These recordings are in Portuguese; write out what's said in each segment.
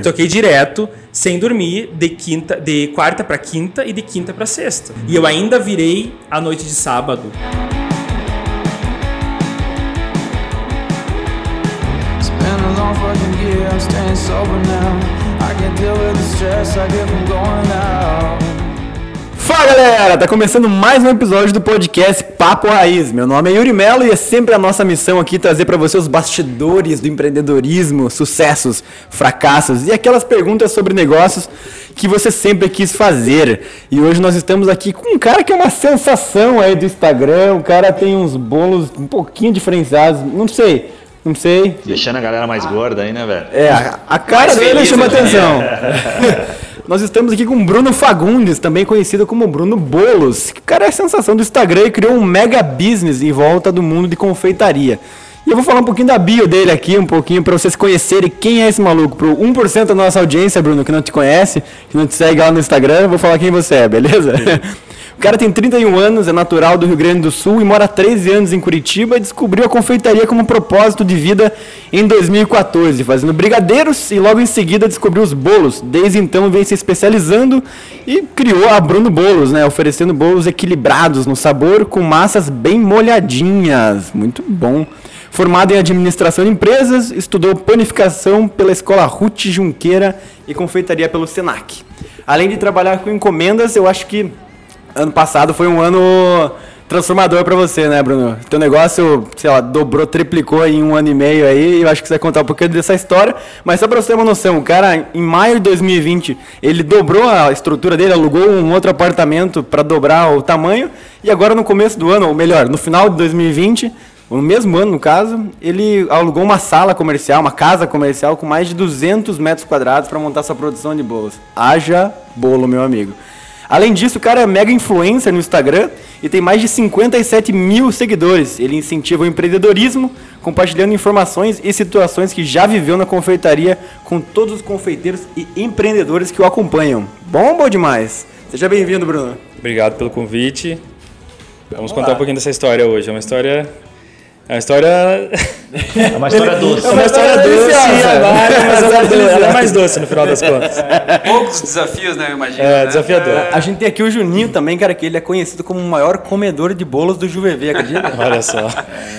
Toquei direto, sem dormir, de quinta, de quarta para quinta e de quinta para sexta. E eu ainda virei a noite de sábado. It's Fala galera, tá começando mais um episódio do podcast Papo Raiz. Meu nome é Yuri Melo e é sempre a nossa missão aqui trazer para você os bastidores do empreendedorismo, sucessos, fracassos e aquelas perguntas sobre negócios que você sempre quis fazer. E hoje nós estamos aqui com um cara que é uma sensação aí do Instagram, o cara tem uns bolos um pouquinho diferenciados, não sei, não sei. Deixando a galera mais gorda aí, né, velho? É, a, a cara Mais dele feliz, chama né? atenção. Nós estamos aqui com o Bruno Fagundes, também conhecido como Bruno Bolos. que cara é a sensação do Instagram e criou um mega business em volta do mundo de confeitaria. E eu vou falar um pouquinho da bio dele aqui, um pouquinho para vocês conhecerem quem é esse maluco. Pro 1% da nossa audiência, Bruno, que não te conhece, que não te segue lá no Instagram, eu vou falar quem você é, beleza? O cara tem 31 anos, é natural do Rio Grande do Sul e mora há 13 anos em Curitiba e descobriu a confeitaria como propósito de vida em 2014, fazendo brigadeiros e logo em seguida descobriu os bolos. Desde então vem se especializando e criou a Bruno Bolos, né, oferecendo bolos equilibrados no sabor com massas bem molhadinhas. Muito bom. Formado em administração de empresas, estudou panificação pela escola Ruth Junqueira e confeitaria pelo Senac. Além de trabalhar com encomendas, eu acho que ano passado foi um ano transformador pra você, né, Bruno? Teu negócio, sei lá, dobrou, triplicou em um ano e meio aí, e eu acho que você vai contar um pouquinho dessa história, mas só pra você ter uma noção, o cara, em maio de 2020, ele dobrou a estrutura dele, alugou um outro apartamento pra dobrar o tamanho, e agora no começo do ano, ou melhor, no final de 2020, no mesmo ano, no caso, ele alugou uma sala comercial, uma casa comercial com mais de 200 metros quadrados para montar sua produção de bolos. Haja bolo, meu amigo. Além disso, o cara é mega influencer no Instagram e tem mais de 57 mil seguidores. Ele incentiva o empreendedorismo, compartilhando informações e situações que já viveu na confeitaria com todos os confeiteiros e empreendedores que o acompanham. Bom ou demais? Seja bem-vindo, Bruno. Obrigado pelo convite. Vamos contar um pouquinho dessa história hoje. É uma história. É uma história. É uma história doce. É uma história doce, amarga, mas ela, é- ela é mais doce no final das contas. Poucos desafios, né? Eu imagino. É né? desafiador. A gente tem aqui o Juninho também, cara, que ele é conhecido como o maior comedor de bolos do JuVV, acredita? Olha só.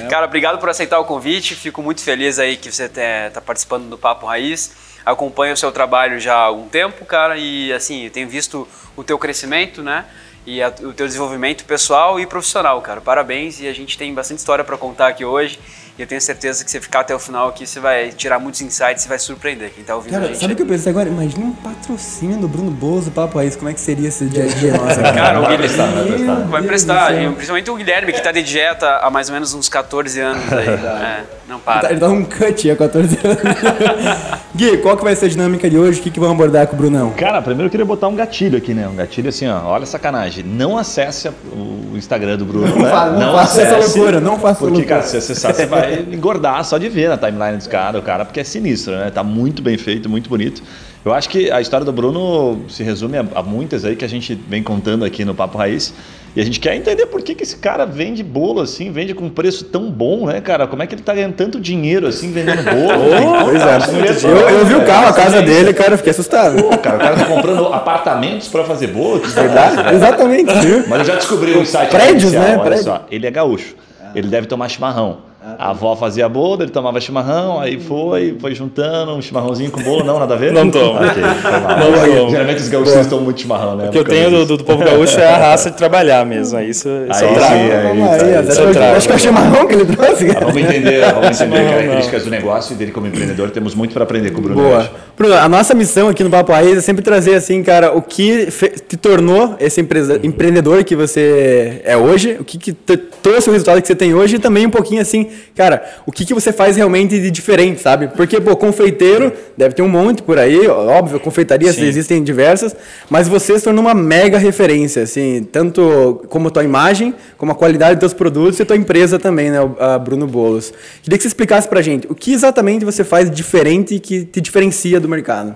Cara, obrigado por aceitar o convite. Fico muito feliz aí que você está participando do Papo Raiz. Acompanho o seu trabalho já há algum tempo, cara, e assim, eu tenho visto o teu crescimento, né? E a- o teu desenvolvimento pessoal e profissional, cara. Parabéns e a gente tem bastante história para contar aqui hoje. E eu tenho certeza que você ficar até o final aqui, você vai tirar muitos insights e vai surpreender quem tá ouvindo a Cara, gente. sabe o que eu pensei agora? Imagina um patrocínio do Bruno do Papo Raiz, como é que seria esse dia a dia nosso? Cara, o Vai Guilherme prestar, vai prestar. vai prestar, e principalmente o Guilherme que tá de dieta há mais ou menos uns 14 anos aí. É, não para. Ele dá um cut há 14 anos. Gui, qual que vai ser a dinâmica de hoje? O que, que vamos abordar com o Brunão? Cara, primeiro eu queria botar um gatilho aqui, né? Um gatilho assim, ó. Olha a sacanagem. Não acesse o Instagram do Bruno. né? fa- não faça essa loucura, não faça essa Porque, loucura. cara, se acessar, você vai engordar só de ver na timeline dos caras, o cara, porque é sinistro, né? Tá muito bem feito, muito bonito. Eu acho que a história do Bruno se resume a, a muitas aí que a gente vem contando aqui no Papo Raiz. E a gente quer entender por que, que esse cara vende bolo assim, vende com um preço tão bom, né, cara? Como é que ele tá ganhando tanto dinheiro assim vendendo bolo? Pois Cara, é, ia eu, eu vi o carro, a casa dele, cara, eu fiquei assustado. Pô, cara, o cara tá comprando apartamentos pra fazer bolo. que Verdade? Exatamente, viu? Mas eu já descobri um site Prédios, né? Olha Prédio. só, ele é gaúcho. Ele deve tomar chimarrão. A avó fazia bolo, ele tomava chimarrão, aí foi, foi juntando um chimarrãozinho com bolo, não, nada a ver? Não tomo. Ok, foi mal. Não tomo. Geralmente os gaúchos estão muito chimarrão, né? O que eu tenho do, do, povo gaúcho é a raça de trabalhar mesmo. Aí Isso, isso Aí eu trago. sim, é. Aí, aí, até isso eu hoje. trago. acho que é o chimarrão que ele trouxe. Ah, Vamos entender, vamos entender Não, características do negócio e dele como empreendedor. Temos muito para aprender com o Bruno. Boa. hoje. Bruno, a nossa missão aqui no Papo Raiz é sempre trazer, assim, cara, o que te tornou esse empresa- empreendedor que você é hoje, o que, que trouxe o resultado que você tem hoje e também um pouquinho, assim, cara, o que, que você faz realmente de diferente, sabe? Porque, pô, confeiteiro deve ter um monte por aí, óbvio, confeitarias Sim. existem diversas, mas você se tornou uma mega referência, assim, tanto como tua imagem, como a qualidade dos teus produtos e tua empresa também, né, a Bruno Bolos. Queria que você explicasse pra gente o que exatamente você faz diferente e que te diferencia do mercado.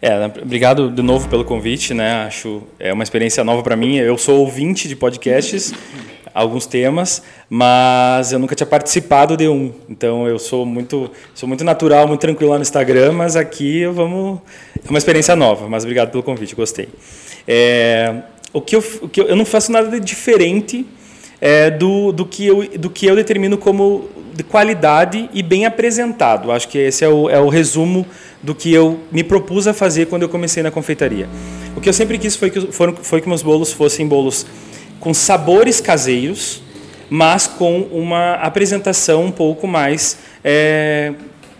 É, né, obrigado de novo pelo convite, né? Acho é uma experiência nova para mim. Eu sou ouvinte de podcasts alguns temas, mas eu nunca tinha participado de um. Então eu sou muito, sou muito natural, muito tranquilo lá no Instagram, mas aqui vamos é uma experiência nova. Mas obrigado pelo convite, gostei. É, o que eu, o que eu, eu não faço nada de diferente é, do, do, que eu, do que eu determino como de qualidade e bem apresentado. Acho que esse é o, é o resumo do que eu me propus a fazer quando eu comecei na confeitaria. O que eu sempre quis foi que, foram, foi que meus bolos fossem bolos com sabores caseiros, mas com uma apresentação um pouco mais é,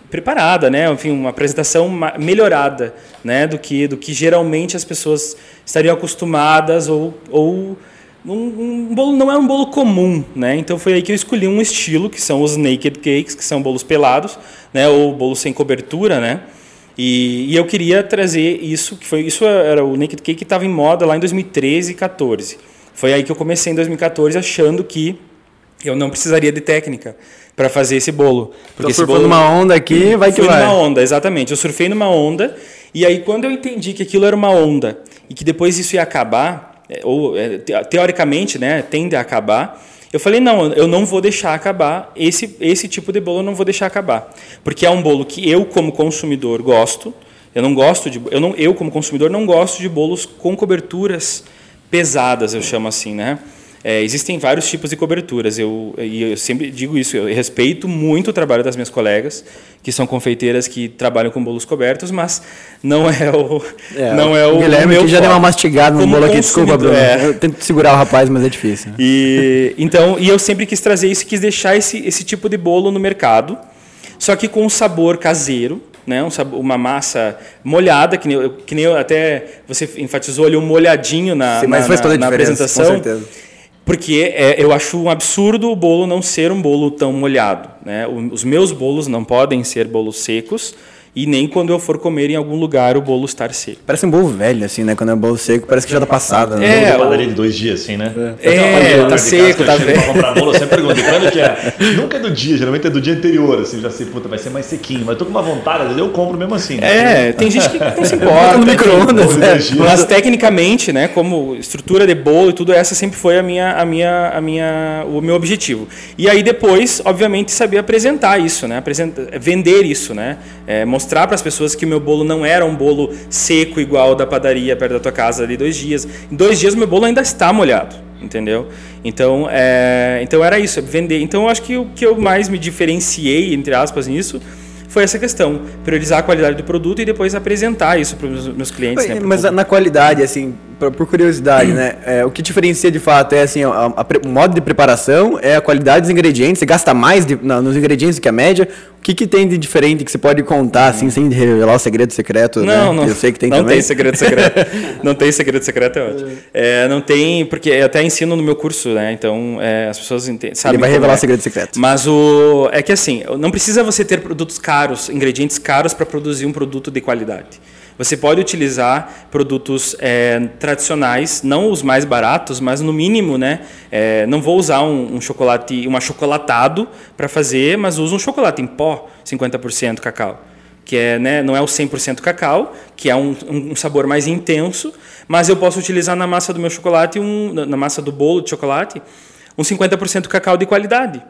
preparada, né? Enfim, uma apresentação melhorada, né? Do que do que geralmente as pessoas estariam acostumadas ou, ou um, um, bolo não é um bolo comum, né? Então foi aí que eu escolhi um estilo que são os naked cakes, que são bolos pelados, né? Ou bolos sem cobertura, né? E, e eu queria trazer isso, que foi isso era o naked cake que estava em moda lá em 2013 e 14. Foi aí que eu comecei em 2014 achando que eu não precisaria de técnica para fazer esse bolo. Porque Tô surfando numa onda aqui, vai que vai. numa onda, exatamente. Eu surfei numa onda e aí quando eu entendi que aquilo era uma onda e que depois isso ia acabar, é, ou é, teoricamente, né, tende a acabar, eu falei, não, eu não vou deixar acabar, esse, esse tipo de bolo eu não vou deixar acabar. Porque é um bolo que eu, como consumidor, gosto. Eu não gosto de. Eu, não, eu como consumidor, não gosto de bolos com coberturas pesadas, eu chamo assim, né? É, existem vários tipos de coberturas. Eu, eu sempre digo isso. Eu respeito muito o trabalho das minhas colegas, que são confeiteiras que trabalham com bolos cobertos, mas não é o é, não é o Guilherme meu que já deu uma mastigada no bolo aqui. Desculpa, Bruno. É. Eu tento segurar o rapaz, mas é difícil. E então e eu sempre quis trazer isso, quis deixar esse esse tipo de bolo no mercado, só que com um sabor caseiro né? Um uma massa molhada, que nem, eu, que nem eu até você enfatizou ali, um molhadinho na, Sim, na, na, na apresentação. Com certeza. Porque é, eu acho um absurdo o bolo não ser um bolo tão molhado. Né? Os meus bolos não podem ser bolos secos, e nem quando eu for comer em algum lugar o bolo estar seco. Parece um bolo velho, assim, né? Quando é um bolo seco, parece que já tá passado. Né? É, padaria de dois dias, assim, né? É, é tá seco, tá velho. comprar bolo, eu sempre pergunto, quando que é? Nunca é do dia, geralmente é do dia anterior, assim, já sei, puta, vai ser mais sequinho. Mas tô com uma vontade, às vezes eu compro mesmo assim. Né? É, tem gente que não se importa. no micro-ondas. É. Mas tecnicamente, né, como estrutura de bolo e tudo, essa sempre foi a minha, a minha, a minha, o meu objetivo. E aí depois, obviamente, saber apresentar isso, né? Apresentar, vender isso, né? É, mostrar para as pessoas que o meu bolo não era um bolo seco igual da padaria perto da tua casa ali dois dias. Em dois dias o meu bolo ainda está molhado, entendeu? Então, é, então era isso, é vender. Então eu acho que o que eu mais me diferenciei, entre aspas, nisso foi essa questão, priorizar a qualidade do produto e depois apresentar isso para os meus clientes. Né, Mas na qualidade, assim, por curiosidade, né? É, o que diferencia de fato é assim, a, a, o modo de preparação, é a qualidade dos ingredientes, você gasta mais de, não, nos ingredientes do que a média. O que, que tem de diferente que você pode contar, assim, sem revelar o segredo secreto? Não, né? não. Eu sei que tem não também. tem segredo secreto. não tem segredo secreto, é ótimo. É, não tem, porque eu até ensino no meu curso, né? Então é, as pessoas entendem, sabem. Ele vai revelar é. o segredo secreto. Mas o é que assim, não precisa você ter produtos caros, ingredientes caros para produzir um produto de qualidade. Você pode utilizar produtos é, tradicionais, não os mais baratos, mas no mínimo, né? É, não vou usar um, um chocolate, um achocolatado para fazer, mas uso um chocolate em pó, 50% cacau que é, né, não é o 100% cacau, que é um, um, sabor mais intenso, mas eu posso utilizar na massa do meu chocolate, um, na massa do bolo de chocolate, um 50% cacau de qualidade.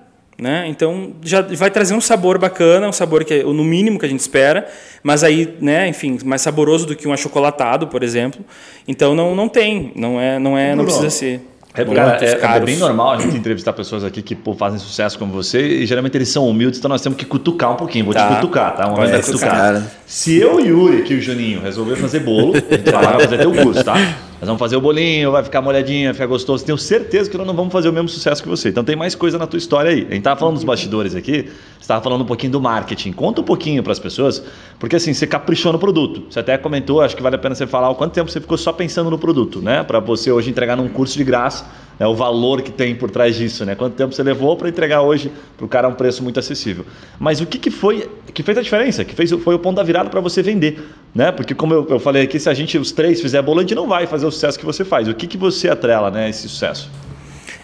Né? Então já vai trazer um sabor bacana, um sabor que é no mínimo que a gente espera, mas aí, né, enfim, mais saboroso do que um achocolatado, por exemplo. Então não, não tem, não é, não é, não, não precisa ser. É, cara, é, é, bem normal a gente entrevistar pessoas aqui que pô, fazem sucesso como você e geralmente eles são humildes, então nós temos que cutucar um pouquinho. Vou tá. te cutucar, tá? Um momento é, cutucar. Se eu, Yuri, aqui o Juninho, resolver fazer bolo, a gente vai lá fazer teu curso, tá? Nós vamos fazer o bolinho, vai ficar molhadinho, vai ficar gostoso. Tenho certeza que nós não vamos fazer o mesmo sucesso que você. Então tem mais coisa na tua história aí. A gente tava falando dos bastidores aqui, você estava falando um pouquinho do marketing. Conta um pouquinho para as pessoas, porque assim, você caprichou no produto. Você até comentou, acho que vale a pena você falar o quanto tempo você ficou só pensando no produto, né? Para você hoje entregar num curso de graça, né? o valor que tem por trás disso, né? Quanto tempo você levou para entregar hoje para o cara um preço muito acessível. Mas o que, que foi que fez a diferença? Que fez, foi o ponto da virada para você vender, né? Porque como eu, eu falei aqui, se a gente, os três, fizer bolo, a gente não vai fazer o sucesso que você faz. O que, que você atrela né, esse sucesso?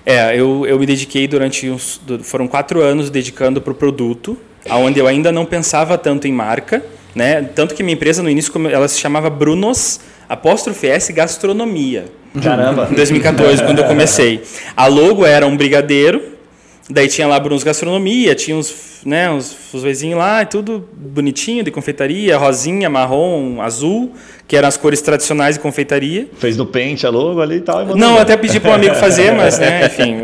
É, eu, eu me dediquei durante uns. Foram quatro anos dedicando para o produto, onde eu ainda não pensava tanto em marca. né? Tanto que minha empresa no início ela se chamava Brunos apóstrofe S Gastronomia. Caramba. Em 2014, quando eu comecei. A logo era um brigadeiro, daí tinha lá Brunos Gastronomia, tinha uns, né, uns fuzuezinhos lá, e tudo bonitinho, de confeitaria, rosinha, marrom, azul, que eram as cores tradicionais de confeitaria. Fez no pente a logo ali e tal. e Não, até pedi para um amigo fazer, mas, né, enfim,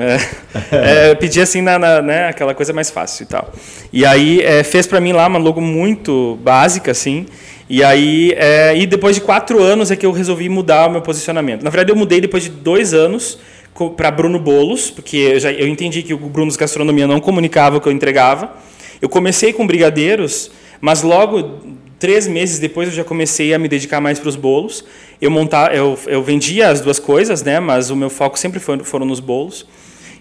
é, é, pedi assim, na, na- né, aquela coisa mais fácil e tal. E aí é, fez para mim lá uma logo muito básica, assim, e aí, é, e depois de quatro anos é que eu resolvi mudar o meu posicionamento. Na verdade, eu mudei depois de dois anos para Bruno Bolos, porque eu, já, eu entendi que o Brunos Gastronomia não comunicava o que eu entregava. Eu comecei com brigadeiros, mas logo três meses depois eu já comecei a me dedicar mais para os bolos. Eu montar, eu, eu vendia as duas coisas, né? Mas o meu foco sempre foi, foram nos bolos.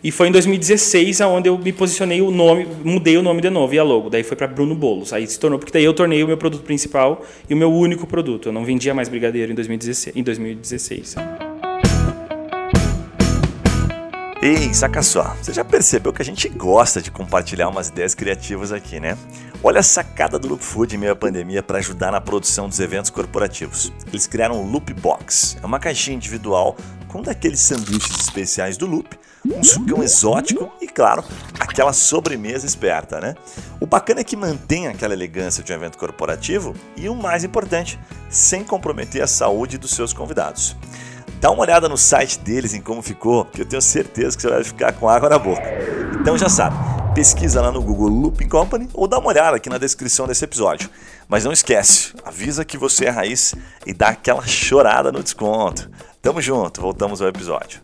E foi em 2016 aonde eu me posicionei o nome, mudei o nome de novo e a logo. Daí foi para Bruno Bolos. Aí se tornou porque daí eu tornei o meu produto principal e o meu único produto. Eu não vendia mais brigadeiro em 2016. Em 2016. Ei, saca só, você já percebeu que a gente gosta de compartilhar umas ideias criativas aqui, né? Olha a sacada do Loop Food em meio à pandemia para ajudar na produção dos eventos corporativos. Eles criaram o Loop Box, é uma caixinha individual com um daqueles sanduíches especiais do Loop, um sucão exótico e, claro, aquela sobremesa esperta, né? O bacana é que mantém aquela elegância de um evento corporativo e o mais importante, sem comprometer a saúde dos seus convidados. Dá uma olhada no site deles em como ficou, que eu tenho certeza que você vai ficar com água na boca. Então já sabe, pesquisa lá no Google Looping Company ou dá uma olhada aqui na descrição desse episódio. Mas não esquece, avisa que você é raiz e dá aquela chorada no desconto. Tamo junto, voltamos ao episódio.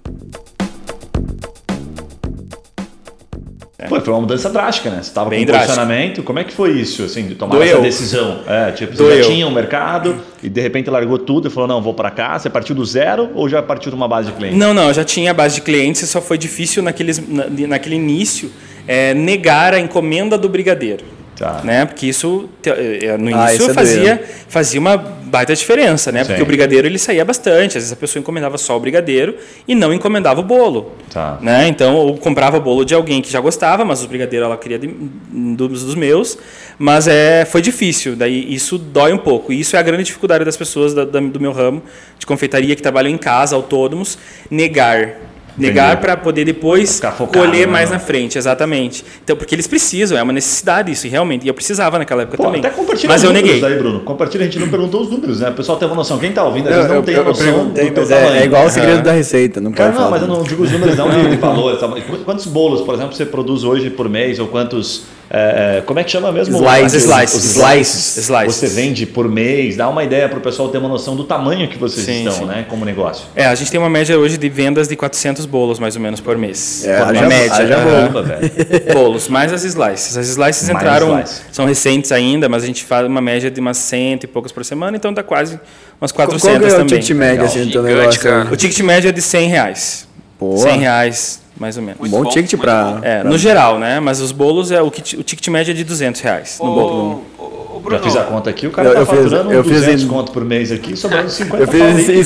Pô, foi uma mudança drástica, né? Você tava Bem com um posicionamento. Como é que foi isso, assim, de tomar Doeu. essa decisão? É, tipo, você Doeu. já tinha um mercado e de repente largou tudo e falou, não, vou para cá. Você partiu do zero ou já partiu de uma base de cliente? Não, não, eu já tinha a base de clientes, só foi difícil naqueles, na, naquele início é, negar a encomenda do brigadeiro. Tá. Né? Porque isso, eh, no Ah, início, isso é fazia, fazia uma baita diferença, né? Porque Sim. o brigadeiro ele saía bastante. Às vezes a pessoa encomendava só o brigadeiro e não encomendava o bolo. Tá. Né? Então, ou comprava bolo de alguém que já gostava, mas os brigadeiros ela queria de- dos, dos meus. Mas é, foi difícil, daí isso dói um pouco. E isso é a grande dificuldade das pessoas da- da- do meu ramo de confeitaria que trabalham em casa, autônomos, negar. Negar para poder depois focado, colher né? mais na frente, exatamente. Então, porque eles precisam, é uma necessidade isso, realmente. E eu precisava naquela época Pô, também. até compartilha Mas os eu números neguei. aí, Bruno. Compartilha, a gente não perguntou os números, né? O pessoal tem uma noção. Quem tá ouvindo, às vezes Eu, não eu, tem eu a noção perguntei, do teu é, é igual o segredo da receita, não pode não, falar. mas eu não digo os números não de, de valores. tá? Quantos bolos, por exemplo, você produz hoje por mês? Ou quantos... é, é, como é que chama mesmo? Slices. Os Slices. Os slices. Slices. Você vende por mês. Dá uma ideia para o pessoal ter uma noção do tamanho que vocês Sim, estão, sim. né? Como negócio. É, a gente tem uma média hoje de vendas de 400 bolos, mais ou menos, por mês. É, Por haja- uma média. aham. Caramba, velho. bolos, mais as slices. As slices Mais entraram, slices. são recentes ainda, mas a gente faz uma média de umas cento e poucas por semana, então dá quase umas Qual 400 qual é o também. ticket médio assim, do negócio? O ticket médio é de 100 reais. Pô. 100 reais, mais ou menos. Um bom bom, ticket pra... bom. É, no geral, né? Mas os bolos, é o, kit, o ticket médio é de 200 reais no bolo. Ô, ô, ô, Já Bruno, fiz a conta aqui, o cara Eu- tá eu fiz- faturando eu uns fiz 200 em- conto por mês aqui, sobrando 50 Eu fiz em líquido.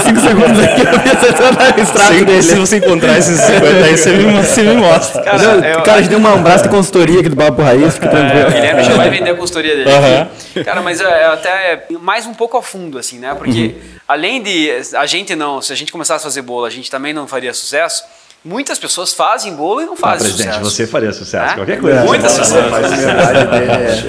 5 segundos aqui, eu fiz essa extrato Se, dele. se você encontrar esses 50 aí, você me, você me mostra. Cara, Não, eu- cara, a gente uma- um braço de consultoria aqui do Papo Raiz, fica O tranquilo. Guilherme já vai vender a consultoria dele. Aqui. Cara, mas é, é até mais um pouco a fundo, assim, né? Porque além de a gente não, se a gente começasse a fazer bolo, a gente também não faria sucesso. Muitas pessoas fazem bolo e não Ah, fazem presidente, sucesso. você faria sucesso. É? Qualquer coisa. Muitas sucesso.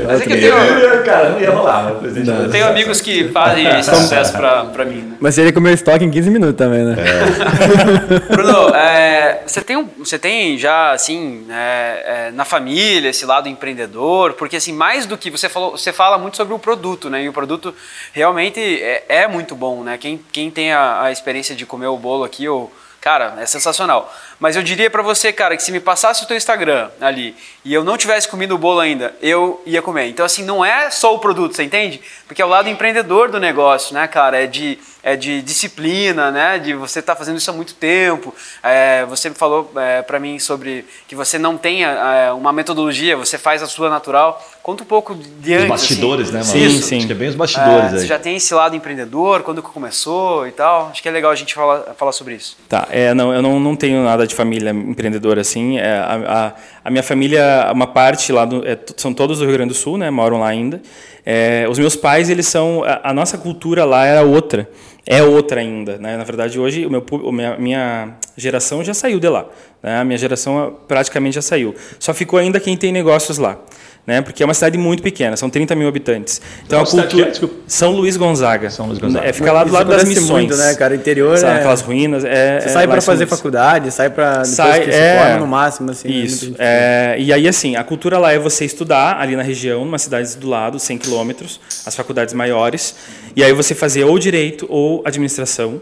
Mas é que eu tenho, Cara, não ia rolar, o presidente eu tenho amigos que fazem esse sucesso pra, pra mim. né? Mas seria comer estoque em 15 minutos também, né? Bruno, é, você, tem um, você tem já, assim, é, é, na família, esse lado empreendedor, porque, assim, mais do que você falou, você fala muito sobre o produto, né? E o produto realmente é, é muito bom, né? Quem, quem tem a, a experiência de comer o bolo aqui, ou, cara, é sensacional. Mas eu diria pra você, cara, que se me passasse o teu Instagram ali e eu não tivesse comido o bolo ainda, eu ia comer. Então, assim, não é só o produto, você entende? Porque é o lado empreendedor do negócio, né, cara? É de, é de disciplina, né? De você estar fazendo isso há muito tempo. É, você falou é, para mim sobre que você não tem é, uma metodologia, você faz a sua natural. Conta um pouco de Os antes. bastidores, assim. né, mano? Sim, Isso. sim. Acho que é bem os bastidores É, aí. Você já tem esse lado empreendedor, quando que começou e tal. Acho que é legal a gente falar, falar sobre isso. Tá, É, não, eu não, não tenho nada de família empreendedora assim. É, a, a, a minha família, uma parte lá do, é, são todos do Rio Grande do Sul, né? Moram lá ainda. É, os meus pais, eles são. A, a nossa cultura lá era outra. É outra ainda, né? Na verdade, hoje o meu, o minha, minha geração já saiu de lá. Né? A minha geração praticamente já saiu. Só ficou ainda quem tem negócios lá. Né? Porque é uma cidade muito pequena, são 30 mil habitantes. Então Qual a cultura. é? São Luís Gonzaga. São Luís Gonzaga. É, fica lá do Isso lado das missões. muito, né, cara? Interior Sabe, é- aquelas ruínas. É, Você é, sai São fazer Luís. faculdade, sai pra depois Sai, que é. se forma no máximo, assim. é Isso. muito É, e aí, assim, a cultura lá é você estudar ali na região, numa cidade do lado, 100 quilômetros, as faculdades maiores, e aí você fazer ou direito ou administração.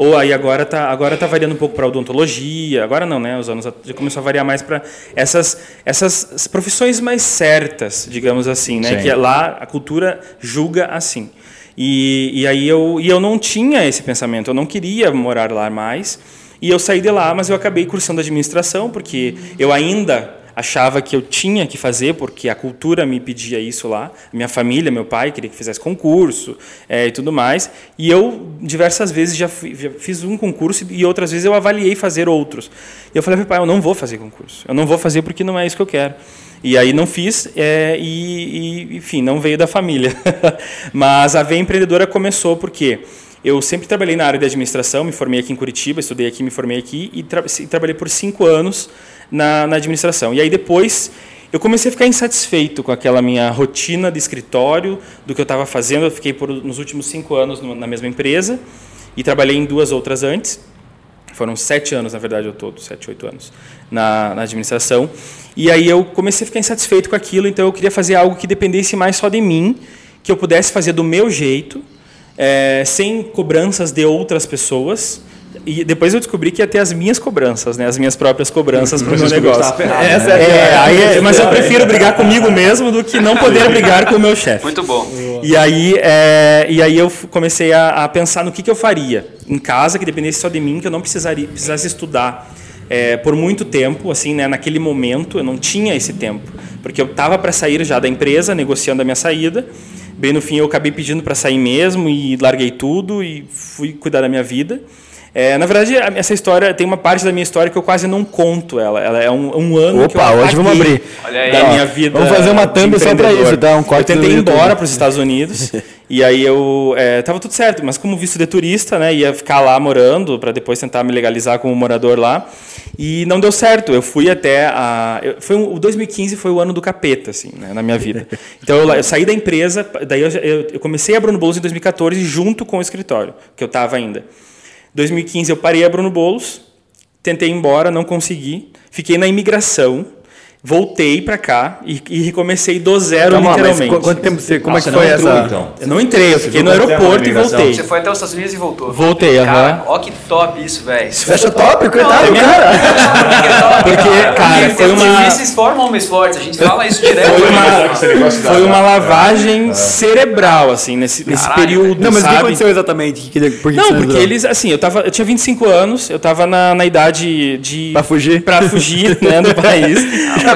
Ou aí agora tá, agora tá variando um pouco para odontologia, agora não, né? Os anos já começou a variar mais para essas, essas profissões mais certas, digamos assim, né? Sim. Que lá a cultura julga assim. E, e aí eu, e eu não tinha esse pensamento, eu não queria morar lá mais. E eu saí de lá, mas eu acabei cursando administração, porque eu ainda achava que eu tinha que fazer, porque a cultura me pedia isso lá. Minha família, meu pai queria que fizesse concurso eh, e tudo mais. E eu, diversas vezes, já, fui- já fiz um concurso e outras vezes eu avaliei fazer outros. E eu falei, para pai, eu não vou fazer concurso. Eu não vou fazer porque não é isso que eu quero. E aí não fiz, eh, e, e, enfim, não veio da família. Mas a Veia Empreendedora começou porque eu sempre trabalhei na área de administração, me formei aqui em Curitiba, estudei aqui, me formei aqui e, tra- e trabalhei por cinco anos na, na administração. E aí depois eu comecei a ficar insatisfeito com aquela minha rotina de escritório, do que eu estava fazendo. Eu fiquei por, nos últimos cinco anos no- na mesma empresa e trabalhei em duas outras antes. Foram sete anos, na verdade, ao todo, sete, oito anos, na, na administração. E aí eu comecei a ficar insatisfeito com aquilo, então eu queria fazer algo que dependesse mais só de mim, que eu pudesse fazer do meu jeito, eh, sem cobranças de outras pessoas. E depois eu descobri que ia ter as minhas cobranças, né? as minhas próprias cobranças para o meu negócio. ferrado, Essa né? é, aí é- mas eu prefiro brigar comigo mesmo do que não poder brigar com o meu chefe. Muito bom. E aí, é, e aí eu comecei a, a pensar no que, que eu faria em casa, que dependesse só de mim, que eu não precisaria, precisasse estudar é, por muito tempo, assim, né? Naquele momento eu não tinha esse tempo, porque eu estava para sair já da empresa, negociando a minha saída. Bem no fim eu acabei pedindo para sair mesmo e larguei tudo e fui cuidar da minha vida. É, na verdade, essa história tem uma parte da minha história que eu quase não conto ela. Ela é um, um ano que eu Opa, hoje vamos abrir. Olha aí. da Ó, minha vida. vamos fazer uma thumb só pra empreendedor. isso, tá? Um corte eu tentei ir embora para os Estados Unidos e aí eu é, tava tudo certo, mas como visto de turista, né, ia ficar lá morando para depois tentar me legalizar como morador lá e não deu certo. Eu fui até a, eu, foi um, o 2015 foi o ano do capeta assim, né, na minha vida. Então eu, eu saí da empresa, daí eu, eu, eu comecei a Bruno Bolos em 2014 junto com o escritório que eu tava ainda. 2015 eu parei a Bruno Bolos, tentei ir embora, não consegui, fiquei na imigração. Voltei para cá e, e recomecei do zero, Calma, mas literalmente. qu- quanto tempo você. Como Ah, é que foi entrou, essa. então? Eu não entrei, eu fiquei no aeroporto e voltei. Você foi até os Estados Unidos e voltou. Voltei, aham. Cara, ó que top isso, velho. Fecha top, coitado, Não, cara. Porque, cara, Porque foi uma, difíceis formam homens fortes. A gente fala isso direto. foi uma, da- foi uma lavagem cerebral, assim, nesse, nesse Caralho, período, Não, mas o que aconteceu exatamente? Por que Não, porque eles, assim, eu, tava, eu tinha 25 anos, eu tava na, na idade de... Pra fugir? Pra fugir, né, do país.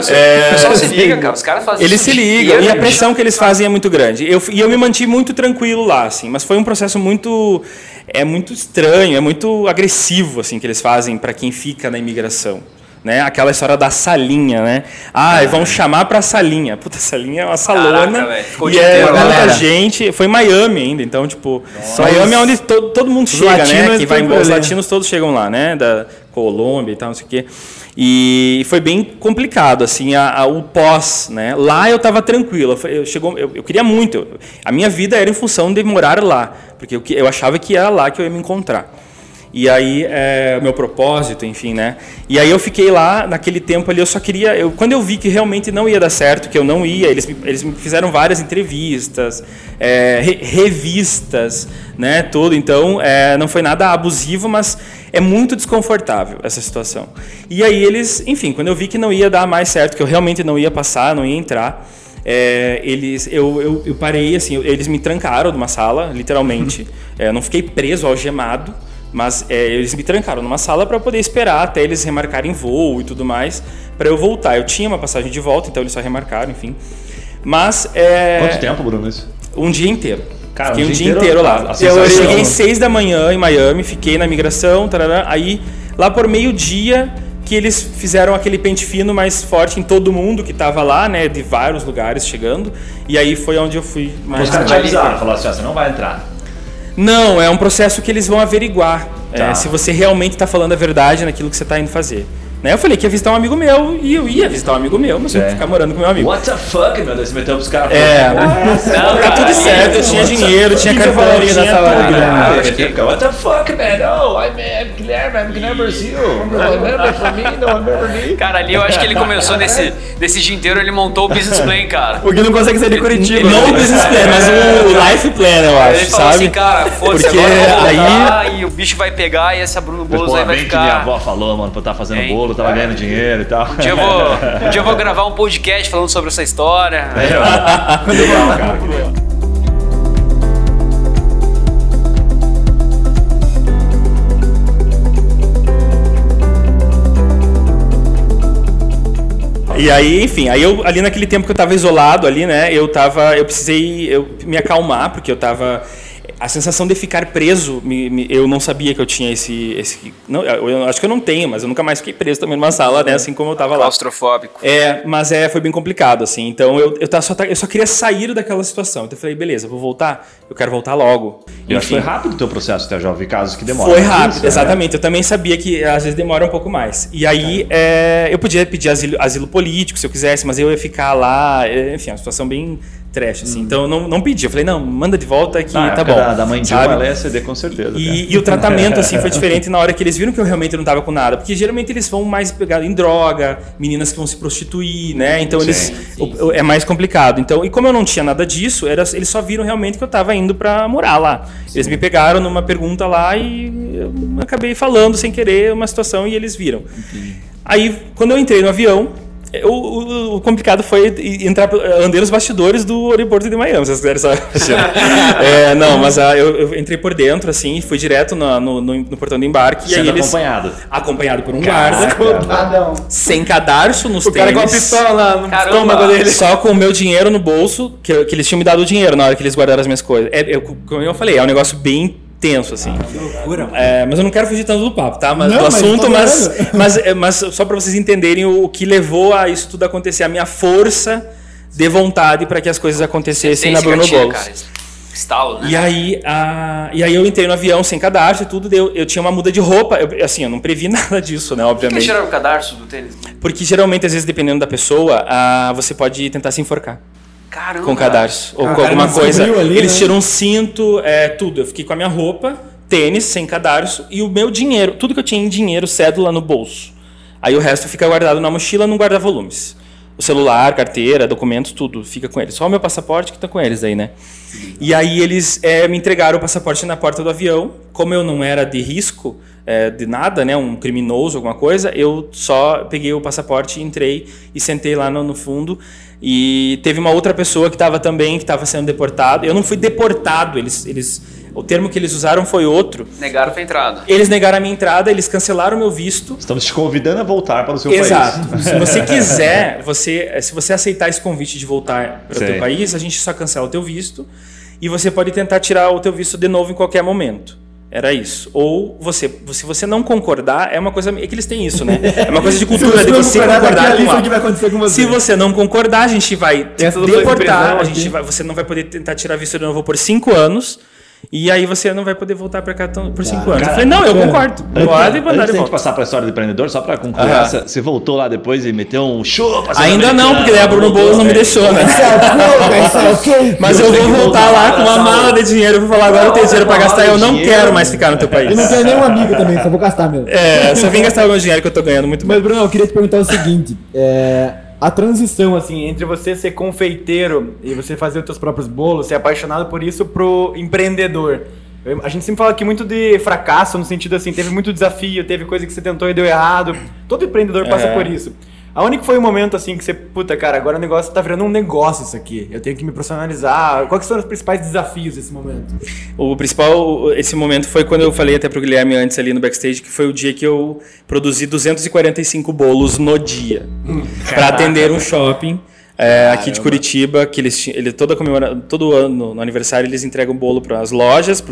Não, É, O pessoal se liga, cara. Os caras fazem Eles se ligam e a pressão que eles fazem é muito grande. Eu, e eu me mantive muito tranquilo lá, assim, mas foi um processo muito é muito estranho, é muito agressivo assim que eles fazem para quem fica na imigração. Né? Aquela história da salinha, né? Ah, vão chamar pra salinha. Puta, salinha é uma salona. o e é muita galera. gente. Foi em Miami ainda, então, tipo. Miami é onde to- todo mundo chega, né? Quem vai os latinos todos chegam lá, né? Da Colômbia e tal, não sei o quê. E foi bem complicado, assim, a, a- o pós, né? Lá eu estava tranquilo, eu, chegou, eu, eu queria muito. a minha vida era em função de morar lá, porque eu, eu achava que era lá que eu ia me encontrar. E aí, é, o meu propósito, enfim, né? E aí eu fiquei lá, naquele tempo ali, eu só queria... Eu, quando eu vi que realmente não ia dar certo, que eu não ia, eles me, eles me fizeram várias entrevistas, é, re- revistas, né, tudo. Então, é, não foi nada abusivo, mas é muito desconfortável essa situação. E aí eles, enfim, quando eu vi que não ia dar mais certo, que eu realmente não ia passar, não ia entrar... É, eles, eu, eu, eu parei assim, eles me trancaram numa sala, literalmente. É, eu não fiquei preso, algemado, mas é, eles me trancaram numa sala para poder esperar até eles remarcarem voo e tudo mais para eu voltar. Eu tinha uma passagem de volta, então eles só remarcaram, enfim. Mas é, Quanto tempo, Bruno, isso? um dia inteiro. Cara, fiquei um um dia inteiro, inteiro lá. Eu cheguei seis da manhã em Miami, fiquei na migração, tarará, aí Lá por meio-dia que eles fizeram aquele pente fino mais forte em todo mundo que tava lá, né? De vários lugares chegando. E aí foi onde eu fui mais. Os caras te avisaram, falaram assim, ó, você não vai entrar. Não, é um processo que eles vão averiguar Tá. é, se você realmente está falando a verdade naquilo que você está indo fazer. Né? Eu falei que ia visitar um amigo meu e eu ia visitar um amigo meu, mas eu ia É. ficar morando com meu amigo. What the fuck, meu Deus, você meteu pros caras. É, Não, tá tudo certo, eu tinha dinheiro, tinha? Ah, meteu, cara, What the fuck, man? Oh, I'm, I'm Guilherme, I'm Guilherme Brasil. Remember from me? No, remember me? Cara, ali eu acho que ele começou nesse, nesse dia inteiro, ele montou o business plan, cara. Porque não consegue sair de Curitiba. Não o business plan, mas o life plan, eu acho, Ele falou sabe? assim, cara, foda-se, Porque agora eu vou aí- e o bicho vai pegar e essa Bruno Boulos Pô, aí vai que minha ficar... avó falou, mano, pra eu estar fazendo Hein? Bolo, tava ganhando dinheiro e tal. Um dia, eu vou, um dia eu vou gravar um podcast falando sobre essa história. Legal, cara. E aí, enfim, aí eu ali naquele tempo que eu tava isolado ali, né, eu tava, eu precisei eu, me acalmar porque eu tava a sensação de ficar preso, me- me- eu não sabia que eu tinha esse, esse não, eu, eu acho que eu não tenho, mas eu nunca mais fiquei preso também numa sala, né, assim como eu tava lá. Claustrofóbico. É, mas é, foi bem complicado, assim. Então eu, eu, tava só, eu só queria sair daquela situação. Então eu falei, beleza, vou voltar. Eu quero voltar logo. Enfim, foi rápido o teu processo, até já ouvi casos que demoram. Foi rápido, Isso, né? exatamente. Eu também sabia que às vezes demora um pouco mais. E aí é, eu podia pedir asilo, asilo político se eu quisesse, mas eu ia ficar lá. é, Enfim, é uma situação bem trash, assim. Então eu não, não pedi. Eu falei, não, manda de volta que Na tá época bom. Da, da mãe de sabe? uma, ceder com certeza. E, e o tratamento, assim, foi diferente na hora que eles viram que eu realmente não tava com nada. Porque geralmente eles vão mais pegar em droga, meninas que vão se prostituir, né? Então eles. Sim, o- é mais complicado. Então, e como eu não tinha nada disso, era, eles só viram realmente que eu tava indo pra morar lá. Eles me pegaram numa pergunta lá e eu acabei falando sem querer uma situação e eles viram. Aí, quando eu entrei no avião, o, o- o complicado foi entrar, andei nos bastidores do aeroporto de Miami, se vocês quiserem saber. é, não, mas ah, eu, eu entrei por dentro, assim, fui direto na- no, no- no portão de embarque. e aí Sendo eles, acompanhado. acompanhado por um guarda, sem cadarço nos O cara com a tênis. pistola no Caramba. estômago dele. Só com o meu dinheiro no bolso, que, que eles tinham me dado o dinheiro na hora que eles guardaram as minhas coisas. É, eu, como eu falei, é um negócio bem tenso, assim. Que loucura. É, mas eu não quero fugir tanto do papo, tá? Mas, Não, do mas assunto, mas, adorando. mas, é, mas só para vocês entenderem o, o que levou a isso tudo acontecer, a minha força de vontade para que as coisas acontecessem na Bruno gatilho, Bolos. cara. Estalo, né? E aí, a, e aí eu entrei no avião sem cadastro e tudo, eu, eu tinha uma muda de roupa, eu- assim, eu não previ nada disso, né, Por que obviamente. tiraram o cadarço do tênis? Porque geralmente, às vezes, dependendo da pessoa, ah, você pode tentar se enforcar Caramba. com cadarço ou Ah, com alguma não coisa. ali, Eles né? tiram um cinto, é, tudo. Eu fiquei com a minha roupa, tênis, sem cadarço e o meu dinheiro, tudo que eu tinha em dinheiro, cédula no bolso. Aí o resto fica guardado na mochila, num guarda-volumes. O celular, carteira, documentos, tudo fica com eles. Só o meu passaporte que tá com eles aí, né? E aí eles é, me entregaram o passaporte na porta do avião. Como eu não era de risco é, de nada, né, um criminoso, alguma coisa, eu só peguei o passaporte, entrei e sentei lá no, no fundo. E teve uma outra pessoa que estava também, que estava sendo deportado. Eu não fui deportado, eles, eles, o termo que eles usaram foi outro. Negaram pra entrada. Eles negaram a minha entrada, eles cancelaram o meu visto. Estamos te convidando a voltar para o seu Exato. país. Se você quiser, você, se você aceitar esse convite de voltar para o Sei. teu país, a gente só cancela o teu visto e você pode tentar tirar o teu visto de novo em qualquer momento. Era isso. Ou você, se você não concordar, é uma coisa. É que eles têm isso, né? É uma coisa de cultura de você concordar com algo. Se você não concordar, a gente vai deportar. A gente vai, você não vai poder tentar tirar visto de novo por cinco anos. E aí você não vai poder voltar para cá tão- por cinco anos. eu falei, não, eu concordo. Pode mandar da de volta. passar para a história do empreendedor, só para concluir Aham. essa, você voltou lá depois e meteu um chupa. Ainda não, porque daí a Bruno Boulos não me deixou, né? Mas eu vou voltar lá com uma mala de dinheiro vou falar, agora eu tenho dinheiro pra gastar e eu não quero mais ficar no teu país. Eu não tenho nenhum amigo também, só vou gastar mesmo. É, só vim gastar o meu dinheiro que eu tô ganhando muito bem. Mas, Bruno, eu queria te perguntar o seguinte: é, a transição, assim, entre você ser confeiteiro e você fazer os seus próprios bolos, ser apaixonado por isso pro empreendedor. A gente sempre fala aqui muito de fracasso, no sentido assim, teve muito desafio, teve coisa que você tentou e deu errado. Todo empreendedor passa É. por isso. Aonde que foi o momento assim que você, puta, cara, agora o negócio tá virando um negócio isso aqui. Eu tenho que me profissionalizar. Quais são os principais desafios desse momento? O principal, esse momento foi quando eu falei até pro Guilherme antes ali no backstage, que foi o dia que eu produzi 245 bolos no dia. Pra atender um shopping É, aqui de Curitiba, que eles, ele toda comemora, todo ano no aniversário eles entregam bolo para as lojas,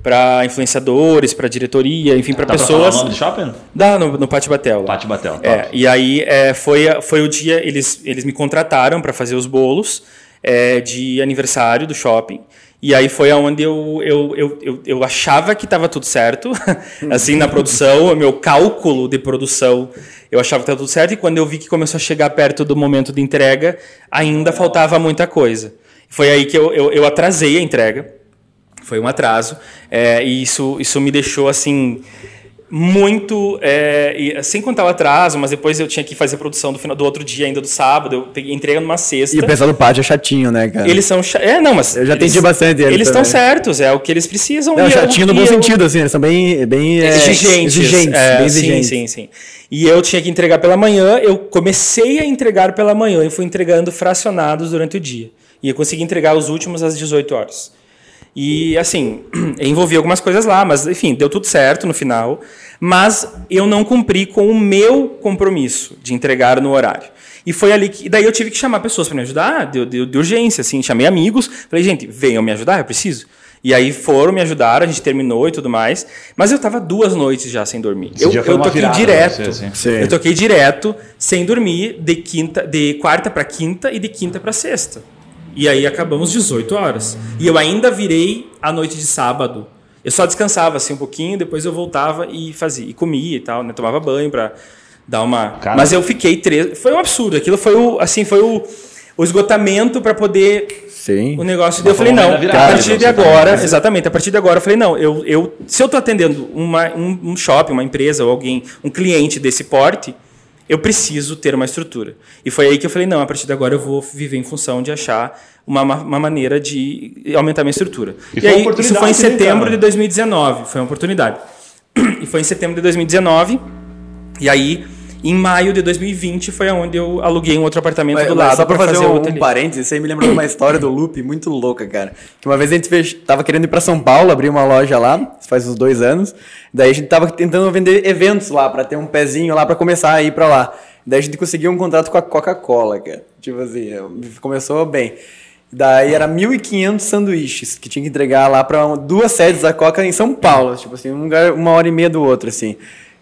para influenciadores, para diretoria, enfim, para Dá pra falar pessoas. o nome do shopping? Dá no, no Pátio Batel. Pátio Batel. É, e aí é, foi, foi o dia, eles, eles me contrataram para fazer os bolos é, de aniversário do shopping. E aí foi aonde eu, eu, eu, eu, eu achava que estava tudo certo, assim, na produção, o meu cálculo de produção, eu achava que estava tudo certo, e quando eu vi que começou a chegar perto do momento de entrega, ainda faltava muita coisa. Foi aí que eu, eu, eu atrasei a entrega, foi um atraso, é, e isso, isso me deixou, assim, muito, é, e, sem contar o atraso, mas depois eu tinha que fazer produção do final do outro dia ainda do sábado, eu peguei entrega numa sexta. E o pessoal do pátio é chatinho, né, cara? Eles são é não, mas Eu já atendi bastante eles Eles estão certos, é o que eles precisam. Não, e eu- chatinho no e bom eu- sentido, assim, eles são bem, bem é, exigentes, exigentes, é, bem sim, exigentes. sim, sim. E eu tinha que entregar pela manhã, eu comecei a entregar pela manhã e fui entregando fracionados durante o dia. E eu consegui entregar os últimos às 18 horas. E assim, envolvi algumas coisas lá, mas enfim, deu tudo certo no final. Mas eu não cumpri com o meu compromisso de entregar no horário. E foi ali que. Daí eu tive que chamar pessoas para me ajudar, de, de, de urgência, assim. Chamei amigos, falei, gente, venham me ajudar, eu preciso. E aí foram, me ajudaram, a gente terminou e tudo mais. Mas eu tava duas noites já sem dormir. Esse eu eu toquei virada direto. você, assim. Sim. Eu toquei direto, sem dormir, de quinta, de quarta para quinta e de quinta para sexta. E aí acabamos 18 horas. E eu ainda virei a noite de sábado. Eu só descansava assim um pouquinho, depois eu voltava e fazia e comia e tal, né? Tomava banho para dar uma. Cara. Mas eu fiquei três. Foi um absurdo. Aquilo foi o assim foi o, o esgotamento para poder Sim. o negócio. Eu falei, não, virada, a partir de você agora, também. exatamente, a partir de agora eu falei, não, eu, eu, se eu estou atendendo uma, um, um shopping, uma empresa ou alguém, um cliente desse porte, eu preciso ter uma estrutura. E foi aí que eu falei, não, a partir de agora eu vou viver em função de achar uma, uma maneira de aumentar minha estrutura. E E, aí, isso foi em setembro de 2019, foi uma oportunidade. E foi em setembro de 2019, e aí, em maio de 2020, foi onde eu aluguei um outro apartamento Mas- do lado só pra fazer, o um, um parênteses, isso aí me lembrou de uma história do Loop muito louca, cara. Que uma vez a gente fez, tava querendo ir pra São Paulo, abrir uma loja lá, faz uns dois anos. Daí a gente tava tentando vender eventos lá, pra ter um pezinho lá pra começar a ir pra lá. Daí a gente conseguiu um contrato com a Coca-Cola, cara. Tipo assim, começou bem. Daí era 1.500 sanduíches que tinha que entregar lá pra duas sedes da Coca em São Paulo. Tipo assim, um lugar, uma hora e meia do outro, assim.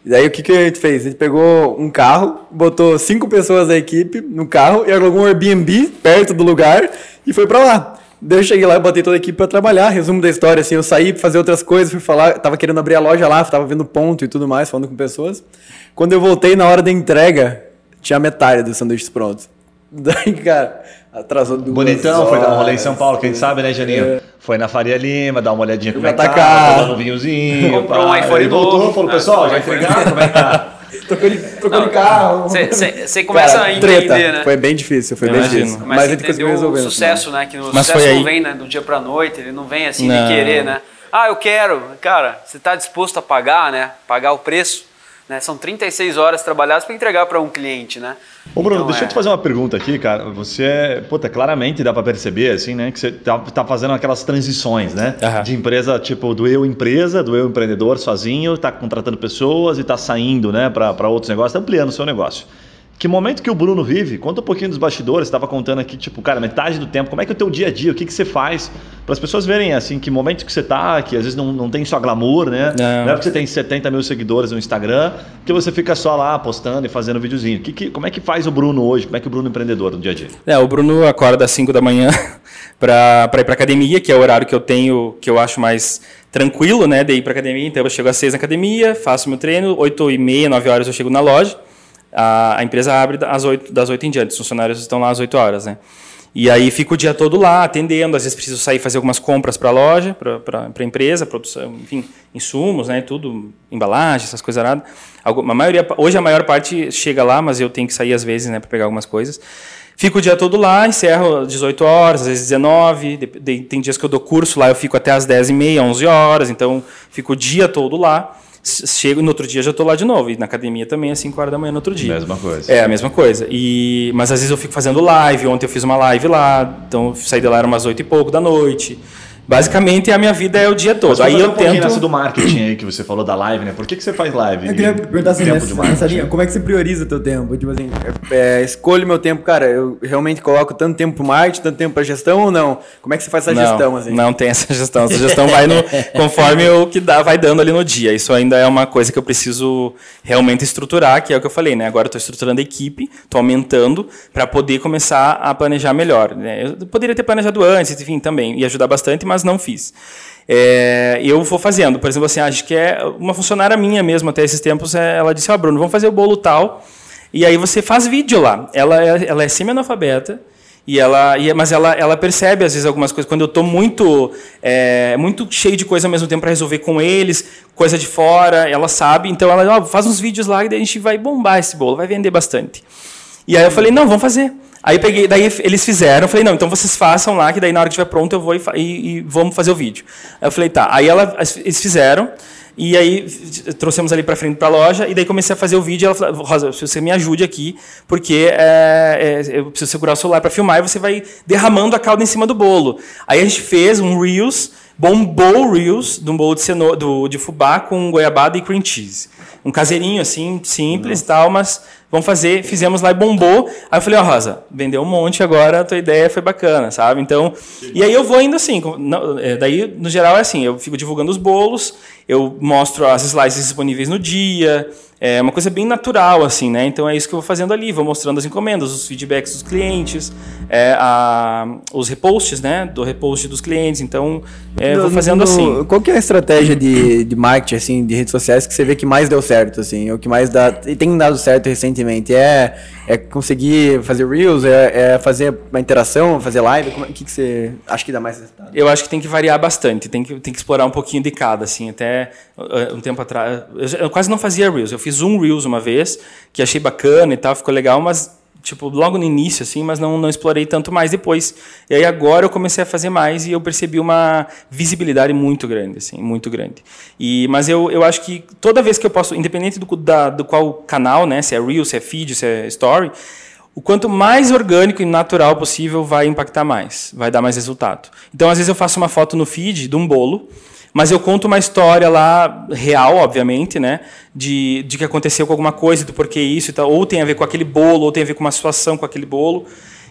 E daí o que, que a gente fez? A gente pegou um carro, botou cinco pessoas da equipe no carro e alugou um Airbnb perto do lugar e foi pra lá. Daí eu cheguei lá botei toda a equipe pra trabalhar. Resumo da história, assim, eu saí pra fazer outras coisas, fui falar, tava querendo abrir a loja lá, tava vendo ponto e tudo mais, falando com pessoas. Quando eu voltei na hora da entrega, tinha metade dos sanduíches prontos. Daí, cara, atrasou duas Bonitão, foi dar um rolê em horas. São Paulo, quem sabe, né, Janinho? Foi na Faria Lima, dar uma olhadinha como é tá, tomando um vinhozinho. Comprou um iPhone Ele voltou, novo. falou, Ah, pessoal, já entregaram, como é que tá? Trocou de, trocou de carro. Você começa Cara, a entender, treta. né? Foi bem difícil, foi bem Imagino. difícil. Mas, a gente conseguiu resolver. o no sucesso, né? Que o Mas sucesso não vem né, do dia pra noite, ele não vem assim Não. de querer, né? Ah, eu quero. Cara, você está disposto a pagar, né? Pagar o preço. Né? São 36 horas trabalhadas para entregar para um cliente, né? Ô Bruno, Então, deixa é. eu te fazer uma pergunta aqui, cara. Você, é- puta, claramente dá pra perceber, assim, né, que você tá, tá fazendo aquelas transições, né? Aham. De empresa, tipo, do eu empresa, do eu empreendedor sozinho, tá contratando pessoas e tá saindo, né, pra outros negócios, tá ampliando o seu negócio. Que momento que o Bruno vive? Conta um pouquinho dos bastidores, você tava contando aqui, tipo, cara, metade do tempo, como é que é o teu dia a dia, o que que você faz, para as pessoas verem, assim, que momento que você tá, que às vezes não, não tem só glamour, né? Não. Não é porque você tem 70 mil seguidores no Instagram, que você fica só lá postando e fazendo videozinho. Que, que, como é que faz o Bruno hoje? Como é que o Bruno é empreendedor no dia a dia? É, o Bruno acorda às 5 da manhã para ir para academia, que é o horário que eu tenho, que eu acho mais tranquilo, né, de ir para academia. Então eu chego às 6 na academia, faço meu treino, 8 e meia, 9 horas eu chego na loja. A, a empresa abre às 8, das 8 em diante, os funcionários estão lá às 8 horas, né? E aí fico o dia todo lá atendendo, às vezes preciso sair fazer algumas compras para a loja, para a empresa, produção, enfim, insumos, né, tudo, embalagem, essas coisas aradas. Alguma- A maioria, hoje a maior parte chega lá, mas eu tenho que sair às vezes, né, para pegar algumas coisas. Fico o dia todo lá, encerro às 18 horas, às vezes 19, de- de- tem dias que eu dou curso lá, eu fico até às 10 e meia, 11 horas, então fico o dia todo lá. Chego no outro dia já estou lá de novo, e na academia também às 5 horas da manhã no outro dia. Mesma coisa. É, a mesma coisa. E, mas às vezes eu fico fazendo live. Ontem eu fiz uma live lá, então saí de lá era umas oito e pouco da noite. Basicamente, a minha vida é o dia todo. Mas aí eu um tento. nessa do marketing aí que você falou da live, né? Por que, que você faz live? Eu queria perguntar assim, tempo nessa, de nessa marketing? linha, como é que você prioriza o teu tempo? Tipo assim, é, é, escolho meu tempo, cara, eu realmente coloco tanto tempo pro marketing, tanto tempo pra gestão ou não? Como é que você faz essa não, gestão, assim? não tem essa gestão. Essa gestão vai no, conforme o que dá, vai dando ali no dia. Isso ainda é uma coisa que eu preciso realmente estruturar, que é o que eu falei, né? Agora eu estou estruturando a equipe, estou aumentando para poder começar a planejar melhor. né? Eu poderia ter planejado antes, enfim, também ia ajudar bastante, mas não fiz. É, eu vou fazendo, por exemplo, assim, acho que é uma funcionária minha mesmo até esses tempos, é, ela disse, ó, Bruno, vamos fazer o bolo tal, e aí você faz vídeo lá. Ela, é- ela é semi-analfabeta, e ela, mas ela, ela percebe às vezes algumas coisas. Quando eu estou muito, é, muito cheio de coisa ao mesmo tempo para resolver com eles, coisa de fora, ela sabe. Então ela faz uns vídeos lá e a gente vai bombar esse bolo, vai vender bastante. E aí eu falei, não, vamos fazer. Aí peguei, daí eles fizeram, eu falei, não, então vocês façam lá, que daí na hora que estiver pronto eu vou e, e- e vamos fazer o vídeo. Aí eu falei, tá. Aí ela, eles fizeram, e aí trouxemos ali para frente para a loja, e daí comecei a fazer o vídeo. E ela falou, Rosa, que você me ajude aqui, porque é, é, eu preciso segurar o celular para filmar, e você vai derramando a calda em cima do bolo. Aí a gente fez um Reels, bombou o Reels, de um bolo de, ceno, do, de fubá com goiabada e cream cheese. Um caseirinho, assim, simples e tal, mas vamos fazer, fizemos lá e bombou. Aí eu falei, ó, Rosa, vendeu um monte agora, a tua ideia foi bacana, sabe? Então, e aí eu vou indo assim, é, daí no geral é assim, eu fico divulgando os bolos, eu mostro as slices disponíveis no dia, é uma coisa bem natural, assim, né? Então é isso que eu vou fazendo ali, vou mostrando as encomendas, os feedbacks dos clientes, é, a- os reposts, né? Do repost dos clientes, então é, vou No- fazendo no- assim. Qual que é a estratégia de, de marketing, assim, de redes sociais que você vê que mais deu certo, assim? O que mais dá... E tem dado certo recentemente? É, é conseguir fazer Reels? É, é fazer uma interação? Fazer live? Como é- O que, que você acha que dá mais resultado? Eu acho que tem que variar bastante, tem que, tem que explorar um pouquinho de cada, assim, até uh, um tempo atrás. Eu, eu quase não fazia Reels, eu fiz um Reels uma vez, que achei bacana e tal, ficou legal, mas, tipo, logo no início, assim, mas não, não explorei tanto mais depois. E aí agora eu comecei a fazer mais e eu percebi uma visibilidade muito grande, assim, muito grande. E, mas eu, eu acho que toda vez que eu posso, independente do, da, do qual canal, né, se é Reels, se é Feed, se é Story, o quanto mais orgânico e natural possível vai impactar mais, vai dar mais resultado. Então, às vezes eu faço uma foto no feed de um bolo, mas eu conto uma história lá real, obviamente, né, de, de que aconteceu com alguma coisa, do porquê isso e tal, ou tem a ver com aquele bolo, ou tem a ver com uma situação com aquele bolo.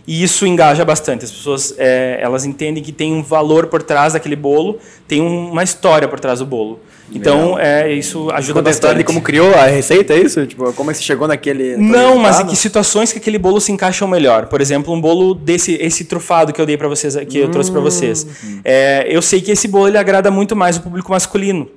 E isso engaja bastante. As pessoas é, elas entendem que tem um valor por trás daquele bolo, tem um- uma história por trás do bolo. Então, é, isso ajuda Conta a história bastante. de como criou a receita, é isso? Tipo, como é que você chegou naquele... Não, mas em que situações que aquele bolo se encaixam melhor? Por exemplo, um bolo desse esse trufado que eu dei para vocês, que eu trouxe para vocês. É, eu sei que esse bolo ele agrada muito mais o público masculino.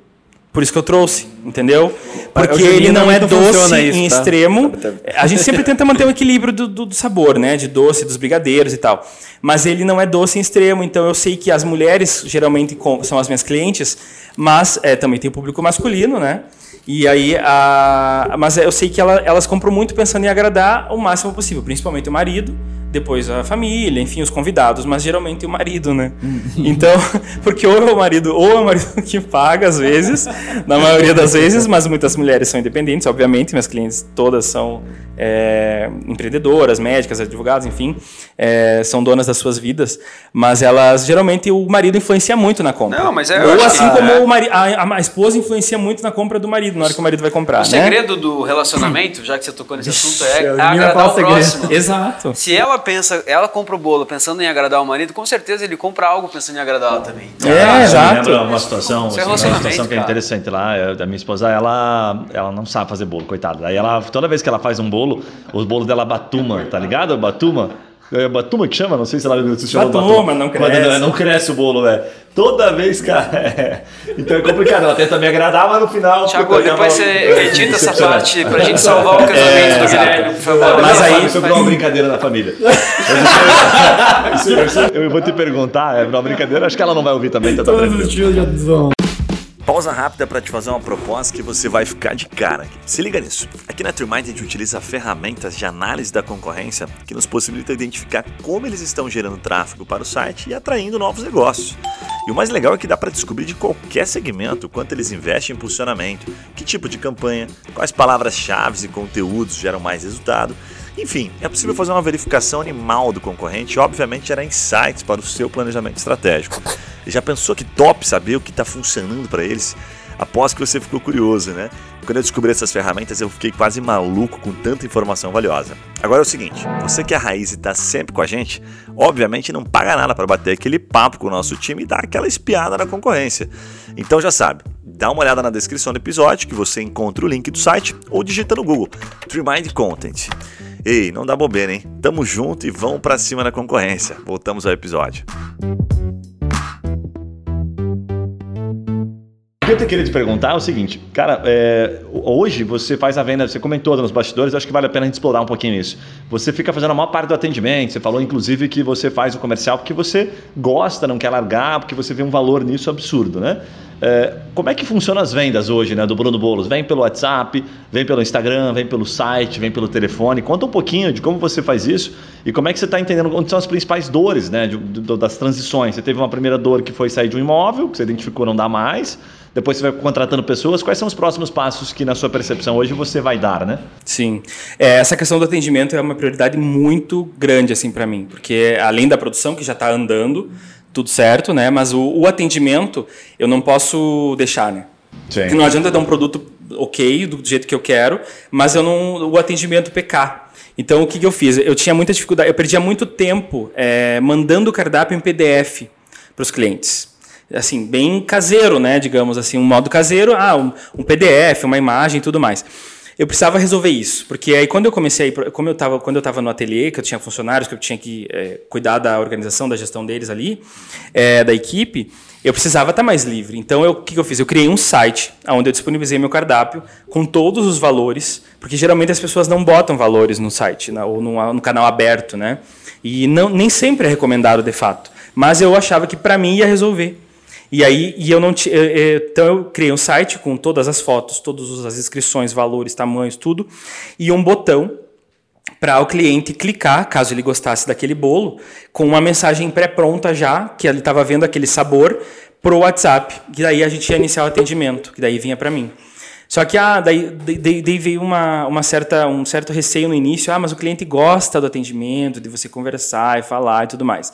Por isso que eu trouxe, entendeu? Porque ele não é doce isso, em tá? extremo. Tá, tá. A gente sempre tenta manter o equilíbrio do, do- do sabor, né? De doce, dos brigadeiros e tal. Mas ele não é doce em extremo, então eu sei que as mulheres geralmente são as minhas clientes, mas é, também tem o público masculino, né? E aí, a, mas eu sei que ela- elas compram muito pensando em agradar o máximo possível, principalmente o marido, depois a família, enfim, os convidados, mas geralmente o marido, né? Então, porque ou é o marido, ou é o marido que paga às vezes, na maioria das vezes, mas muitas mulheres são independentes, obviamente, minhas clientes todas são é, empreendedoras, médicas, advogados, enfim, é, são donas das suas vidas, mas elas geralmente o marido influencia muito na compra. Não, mas é- eu ou assim que- como é. o mari a, a- a esposa influencia muito na compra do marido, na hora que o marido vai comprar, O né? segredo do relacionamento, já que você tocou nesse assunto, é eu agradar o segredo. próximo. Exato. Se ela pensa, ela compra o bolo pensando em agradar o marido, com certeza ele compra algo pensando em agradar ela também. É, exato. Me lembra uma situação, é assim, uma situação que é interessante lá. Da minha esposa, ela, ela não sabe fazer bolo, coitada. Aí ela, toda vez que ela faz um bolo, os bolos dela batuma, tá ligado? Batuma. É batuma que chama? Não sei se ela se chama Batuma, não Quando cresce. não cresce o bolo, velho. Toda vez, cara. é. Então é complicado. Ela tenta me agradar, mas no final. Tiago, depois você edita essa parte pra gente salvar o casamento do Guilherme, por favor. Mas aí- Isso é uma brincadeira na família. Eu vou te perguntar, é uma brincadeira, acho que ela não vai ouvir também, tá Todos os tios já vão. Pausa rápida para te fazer uma proposta que você vai ficar de cara. Se liga nisso. Aqui na TreeMind a gente utiliza ferramentas de análise da concorrência que nos possibilitam identificar como eles estão gerando tráfego para o site e atraindo novos negócios. E o mais legal é que dá para descobrir de qualquer segmento quanto eles investem em posicionamento, que tipo de campanha, quais palavras-chave e conteúdos geram mais resultado. Enfim, é possível fazer uma verificação animal do concorrente e, obviamente, gerar insights para o seu planejamento estratégico. Já pensou que top saber o que está funcionando para eles? Após que você ficou curioso, né? Quando eu descobri essas ferramentas, eu fiquei quase maluco com tanta informação valiosa. Agora é o seguinte: você que é a raiz e está sempre com a gente, obviamente não paga nada para bater aquele papo com o nosso time e dar aquela espiada na concorrência. Então já sabe, dá uma olhada na descrição do episódio que você encontra o link do site ou digita no Google Trimind Content. Ei, não dá bobeira, hein? Tamo junto e vamos para cima na concorrência. Voltamos ao episódio. Eu queria te perguntar é o seguinte, cara, é, hoje você faz a venda, você comentou nos bastidores, acho que vale a pena a gente explorar um pouquinho isso. Você fica fazendo a maior parte do atendimento, você falou inclusive que você faz o comercial porque você gosta, não quer largar, porque você vê um valor nisso absurdo, né? É, como é que funcionam as vendas hoje, né, do Bruno Bolos? Vem pelo WhatsApp, vem pelo Instagram, vem pelo site, vem pelo telefone. Conta um pouquinho de como você faz isso e como é que você está entendendo onde são as principais dores, né, de, de, das transições. Você teve uma primeira dor que foi sair de um imóvel, que você identificou não dá mais. Depois você vai contratando pessoas. Quais são os próximos passos que, na sua percepção, hoje você vai dar, né? Sim. É, essa questão do atendimento é uma prioridade muito grande, assim, para mim. Porque além da produção, que já está andando, tudo certo, né? Mas o, o, atendimento eu não posso deixar, né? Sim. Porque não adianta dar um produto ok, do jeito que eu quero, mas eu não, o atendimento pecar. Então, o que, que eu fiz? Eu tinha muita dificuldade, eu perdia muito tempo é, mandando o cardápio em PDF para os clientes assim, bem caseiro, né? Digamos assim, um modo caseiro, ah, um, um PDF, uma imagem e tudo mais. Eu precisava resolver isso, porque aí quando eu comecei, como eu tava, quando eu estava no ateliê, que eu tinha funcionários, que eu tinha que é, cuidar da organização, da gestão deles ali, é, da equipe, eu precisava estar mais livre. Então, o que, que eu fiz? Eu criei um site onde eu disponibilizei meu cardápio com todos os valores, porque geralmente as pessoas não botam valores no site na, ou no, no, canal aberto, né? E não, nem sempre é recomendado de fato. Mas eu achava que para mim ia resolver. E aí, e eu não t... então eu criei um site com todas as fotos, todas as inscrições, valores, tamanhos, tudo, e um botão para o cliente clicar, caso ele gostasse daquele bolo, com uma mensagem pré-pronta já, que ele estava vendo aquele sabor, pro WhatsApp, que daí a gente ia iniciar o atendimento, que daí vinha para mim. Só que ah, daí, daí, daí, veio uma, uma certa, um certo receio no início, ah, mas o cliente gosta do atendimento, de você conversar e falar e tudo mais.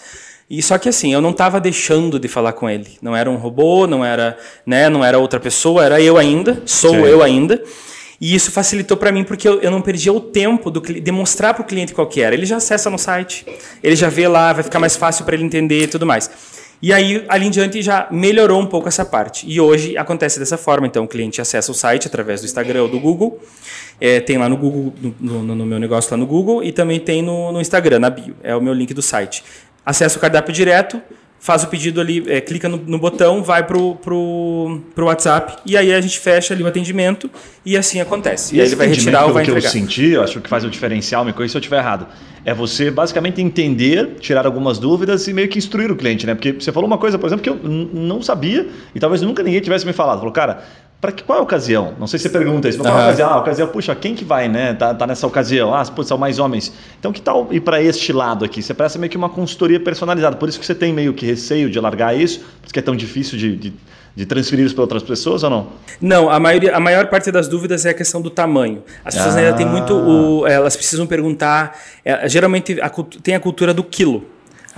E só que assim, eu não estava deixando de falar com ele. Não era um robô, não era, né, não era outra pessoa, era eu ainda, sou Sim. eu ainda. E isso facilitou para mim porque eu, eu, não perdia o tempo do de mostrar para o cliente qual que era. Ele já acessa no site, ele já vê lá, vai ficar mais fácil para ele entender e tudo mais. E aí, ali em diante, já melhorou um pouco essa parte. E hoje acontece dessa forma. Então, o cliente acessa o site através do Instagram ou do Google. É, tem lá no Google, no, no, no, meu negócio lá no Google, e também tem no, no Instagram, na bio. É o meu link do site acessa o cardápio direto, faz o pedido ali, é, clica no, no, botão, vai pro, pro, pro WhatsApp e aí a gente fecha ali o atendimento e assim acontece. E, e aí ele vai retirar ou vai entregar. que eu senti, eu acho que faz o diferencial, me corrija se eu estiver errado, é você basicamente entender, tirar algumas dúvidas e meio que instruir o cliente, né? Porque você falou uma coisa, por exemplo, que eu não sabia e talvez nunca ninguém tivesse me falado. Falou, cara, para qual é a ocasião? Não sei se você pergunta isso. Qual uhum. ocasião? Ah, ocasião, puxa, quem que vai, né? Tá, tá nessa ocasião. Ah, putz, são mais homens. Então, que tal ir para este lado aqui? Você presta meio que uma consultoria personalizada. Por isso que você tem meio que receio de largar isso, porque é tão difícil de, de, de transferir isso para outras pessoas ou não? Não, a, maioria, a maior parte das dúvidas é a questão do tamanho. As pessoas ah. ainda têm muito. O, elas precisam perguntar. É, geralmente a, tem a cultura do quilo.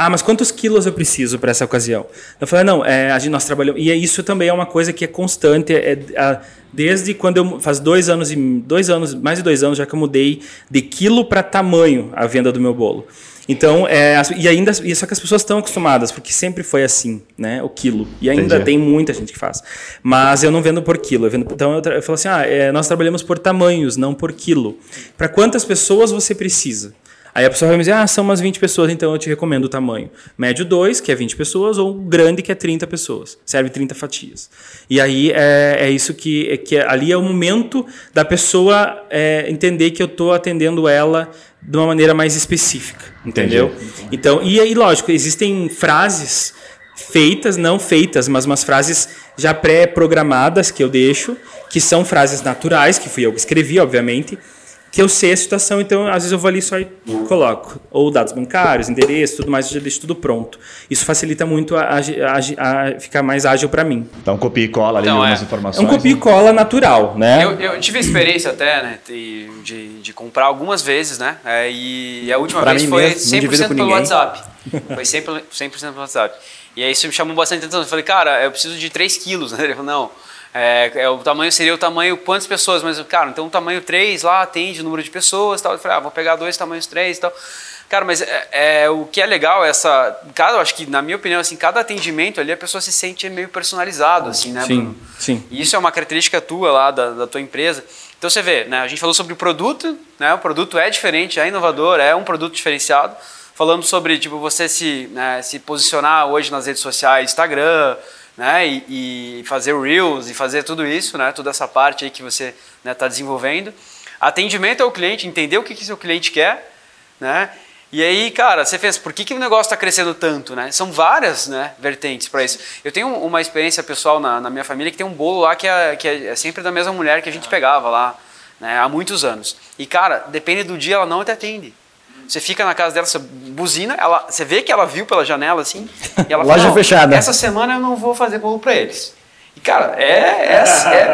Ah, mas quantos quilos eu preciso para essa ocasião? Eu falei, não, é, a gente, nós trabalhamos. E isso também é uma coisa que é constante. É, é, desde quando eu. Faz dois anos e. Dois anos, mais de dois anos já que eu mudei de quilo para tamanho a venda do meu bolo. Então, é, e ainda. E só que as pessoas estão acostumadas, porque sempre foi assim, né? O quilo. E ainda Entendi. tem muita gente que faz. Mas eu não vendo por quilo. Eu vendo, então eu, eu falo assim: ah, é, nós trabalhamos por tamanhos, não por quilo. Para quantas pessoas você precisa? Aí a pessoa vai me dizer, ah, são umas 20 pessoas, então eu te recomendo o tamanho. Médio 2, que é 20 pessoas, ou grande, que é 30 pessoas. Serve 30 fatias. E aí é, é isso que, é, que é, ali é o momento da pessoa é, entender que eu estou atendendo ela de uma maneira mais específica. Entendeu? Entendi. Então, e aí, lógico, existem frases feitas, não feitas, mas umas frases já pré-programadas que eu deixo, que são frases naturais, que fui eu que escrevi, obviamente, que eu sei a situação, então às vezes eu vou ali só e coloco. Ou dados bancários, endereço, tudo mais, eu já deixo tudo pronto. Isso facilita muito a, a, a, a ficar mais ágil para mim. Então copia e cola ali então, algumas é. informações. É um copia e cola natural, né? Eu, eu tive experiência até, né, de, de, de, comprar algumas vezes, né? É, e a última pra vez foi mesmo, 100% pelo WhatsApp. Foi 100%, 100 pelo WhatsApp. E aí isso me chamou bastante atenção. Eu falei, cara, eu preciso de 3 quilos. Né? Ele falou, não, é, é, o tamanho seria o tamanho, quantas pessoas? Mas, cara, então o tamanho 3 lá atende o número de pessoas tal. Eu falei, ah, vou pegar dois tamanhos 3 e tal. Cara, mas é, é, o que é legal é essa. Cada, eu acho que, na minha opinião, assim, cada atendimento ali a pessoa se sente meio personalizado, assim, né, Sim, Bruno? sim. E isso é uma característica tua lá, da, da tua empresa. Então você vê, né? A gente falou sobre o produto, né? O produto é diferente, é inovador, é um produto diferenciado. Falamos sobre, tipo, você se, né, se posicionar hoje nas redes sociais, Instagram, né? E, e fazer Reels e fazer tudo isso, né? Toda essa parte aí que você está desenvolvendo. Atendimento ao cliente, entender o que, que seu cliente quer, né? E aí, cara, você fez, por que, que o negócio está crescendo tanto, né? São várias né, vertentes para isso. Eu tenho uma experiência pessoal na, na, minha família que tem um bolo lá que, é, que é sempre da mesma mulher que a gente pegava lá né, há muitos anos. E, cara, depende do dia, ela não te atende. Você fica na casa dela, você buzina, ela, você vê que ela viu pela janela assim, e ela Loja fala, fechada. Essa semana eu não vou fazer bolo para eles. E, cara, é, é,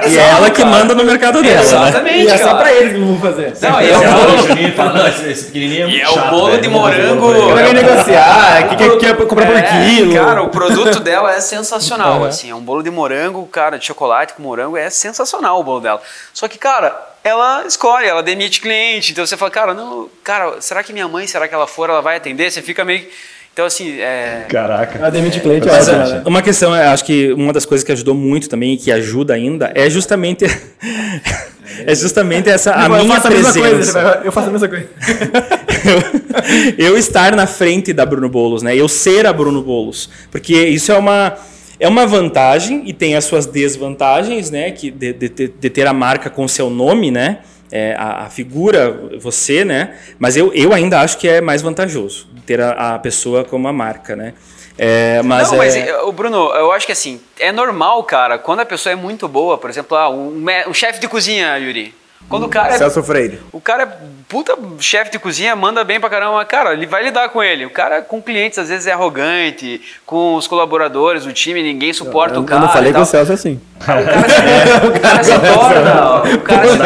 é E é ela que cara. manda no mercado dela, né? Exatamente, E é só pra eles que não vão fazer. Não, e é o bolo, esse, pequenininho é e é o chato, bolo velho, de morango. bolo pra ele. Ela vai negociar, que quer, quer comprar por É, quilo. Cara, o produto dela é sensacional, assim, é um bolo de morango, cara, de chocolate com morango, é sensacional o bolo dela. Só que, cara, ela escolhe, ela demite cliente, então você fala, cara, não, cara, será que minha mãe, será que ela for, ela vai atender? Você fica meio, então assim, é, Caraca. A demite cliente é Mas, ótima, é, né? Uma questão, eu acho que uma das coisas que ajudou muito também e que ajuda ainda é justamente é justamente essa a eu minha faço a mesma coisa, presença. eu faço a mesma coisa. eu, eu estar na frente da Bruno Bolos, né? Eu ser a Bruno Bolos, porque isso é uma é uma vantagem e tem as suas desvantagens, né? Que de, de- de- ter a marca com seu nome, né? É, a, a figura, você, né? Mas eu, eu ainda acho que é mais vantajoso ter a, a pessoa como a marca, né? É, mas não, mas é- eh, o Bruno, eu acho que assim, é normal, cara, quando a pessoa é muito boa, por exemplo, ah, um, um chefe de cozinha, Yuri. Quando o cara é Celso Freire. O cara é puta chefe de cozinha, manda bem pra caramba. Cara, ele vai lidar com ele. O cara com clientes às vezes é arrogante, com os colaboradores, o time, ninguém suporta Eu, o eu cara. não falei com o. Celso assim. O cara se, o cara se torna. O cara se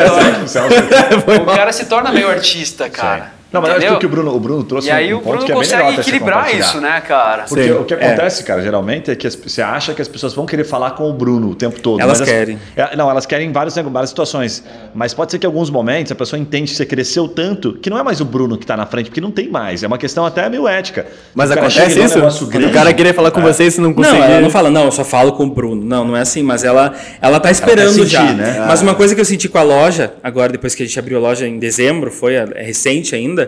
torna, o cara se torna meio artista, cara. Não, mas eu acho que o Bruno, o Bruno trouxe E aí um o ponto Bruno que é bem legal consegue equilibrar isso, né, cara? Porque Sim. o que acontece, cara, geralmente é que as- você acha que as pessoas vão querer falar com o Bruno o tempo todo. Elas querem. é, não, elas querem em vários, várias situações. Mas pode ser que em alguns momentos a pessoa entende que você cresceu tanto que não é mais o Bruno que está na frente, porque não tem mais. É uma questão até meio ética. Mas acontece isso? Quando grande, o cara querer falar com você e você não Não, conseguir. ela não fala, não, eu só falo com o Bruno. Não, não é assim, mas ela, ela tá esperando sentir, já. né? Mas uma coisa que eu senti com a loja, agora depois que a gente abriu a loja em dezembro, foi é recente ainda,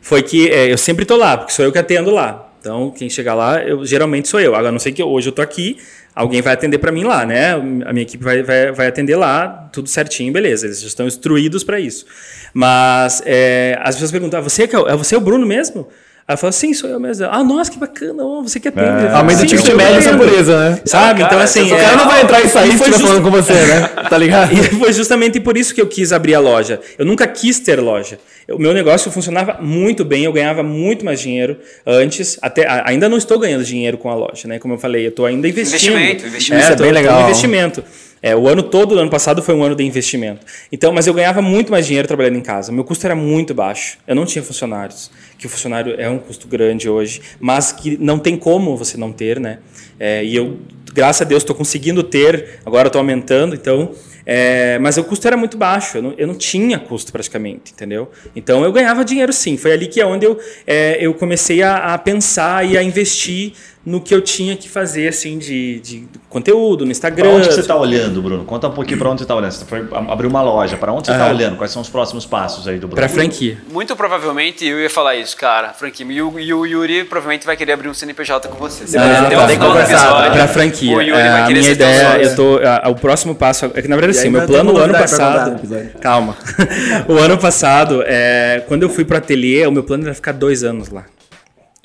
foi que é, eu sempre tô lá, porque sou eu que atendo lá. Então, quem chegar lá, eu, geralmente sou eu. Agora, não sei que hoje eu tô aqui, alguém vai atender para mim lá, né? A minha equipe vai, vai, vai atender lá, tudo certinho, beleza. Eles já estão instruídos para isso. Mas é, as pessoas perguntam, ah, você, é, o- é você é o Bruno mesmo? Aí eu falo, sim, sou eu mesmo. Ah, nossa, que bacana, ó, você que atende. Eu falo, Aumenta o "Sim, ticket sou eu médio essa mesmo." pureza, né? Sabe? Cara, então, assim. o O cara não vai entrar e sair E se foi estiver just- falando com você, né? Tá ligado? E foi justamente por isso que eu quis abrir a loja. Eu nunca quis ter loja. O meu negócio funcionava muito bem, eu ganhava muito mais dinheiro antes. Até, ainda não estou ganhando dinheiro com a loja, né? Como eu falei, eu estou ainda investindo. Investimento, investimento. Isso é tô- bem legal. investimento. É, o ano todo do ano passado foi um ano de investimento. Então, mas eu ganhava muito mais dinheiro trabalhando em casa. Meu custo era muito baixo. Eu não tinha funcionários, que o funcionário é um custo grande hoje, mas que não tem como você não ter, né? É, e eu, graças a Deus, estou conseguindo ter. Agora estou aumentando, então. é, mas o custo era muito baixo. Eu não, eu não tinha custo praticamente, entendeu? Então eu ganhava dinheiro sim. Foi ali que é onde eu, é, eu comecei a, a pensar e a investir no que eu tinha que fazer assim de, de conteúdo no Instagram. Para onde que você está olhando, Bruno? Conta um pouquinho para onde você está olhando. Você foi abrir uma loja. Para onde você está Aham. olhando? Quais são os próximos passos aí do Bruno? Para franquia. Muito provavelmente eu ia falar isso, cara, franquia. E o, e o Yuri provavelmente vai querer abrir um CNPJ com você. Você vai Ah, tá, do que conversar. episódio. Pra franquia. O Yuri É, vai a querer minha ser teu ideia, eu tô, a- o próximo passo é que na verdade assim, meu plano o ano pra passado, calma. o ano passado, é, quando eu fui pro ateliê, o meu plano era ficar dois anos lá.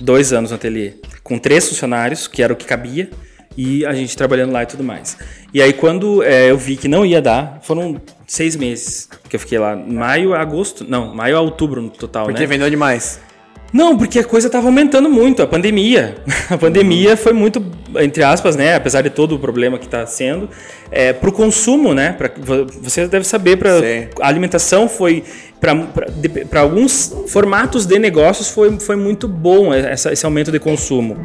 Dois anos no ateliê, com três funcionários, que era o que cabia, e a gente trabalhando lá e tudo mais. E aí quando é, eu vi que não ia dar, foram seis meses que eu fiquei lá, maio a agosto, não, maio a outubro no total, Porque né? vendeu demais. Não, porque a coisa estava aumentando muito, a pandemia. A pandemia foi muito, entre aspas, né? Apesar de todo o problema que está sendo, é, para o consumo, né? Pra, vo- você deve saber, para Sim. a alimentação foi para alguns formatos de negócios foi, foi muito bom essa- esse aumento de consumo.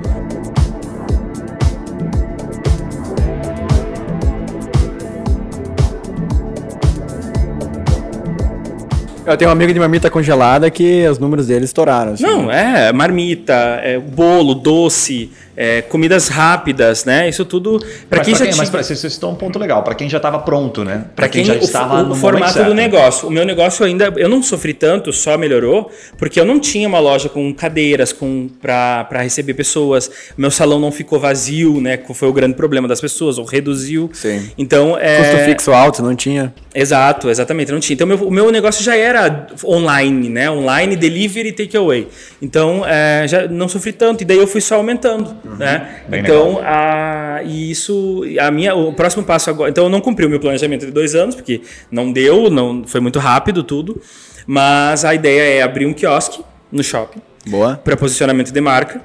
Eu tenho um amigo de marmita congelada que os números dele estouraram. assim. Não, é marmita, é, bolo, doce, é, comidas rápidas, né? Isso tudo para Mas quem pra já quem, tinha. mas pra, vocês citou um ponto legal, para quem já estava pronto, né? Para quem, já o, estava o no formato certo. do negócio. O meu negócio ainda eu não sofri tanto, só melhorou, porque eu não tinha uma loja com cadeiras com para receber pessoas. Meu salão não ficou vazio, né? que Foi o grande problema das pessoas, ou reduziu. Sim. Então, é Custo fixo alto, não tinha. Exato, exatamente, não tinha. Então meu, o meu negócio já era online, né? Online, delivery, takeaway. Então é, já não sofri tanto e daí eu fui só aumentando, né? Bem então a, e isso, a minha, o próximo passo agora. Então eu não cumpri o meu planejamento de dois anos porque não deu, não foi muito rápido tudo. Mas a ideia é abrir um quiosque no shopping Boa. para posicionamento de marca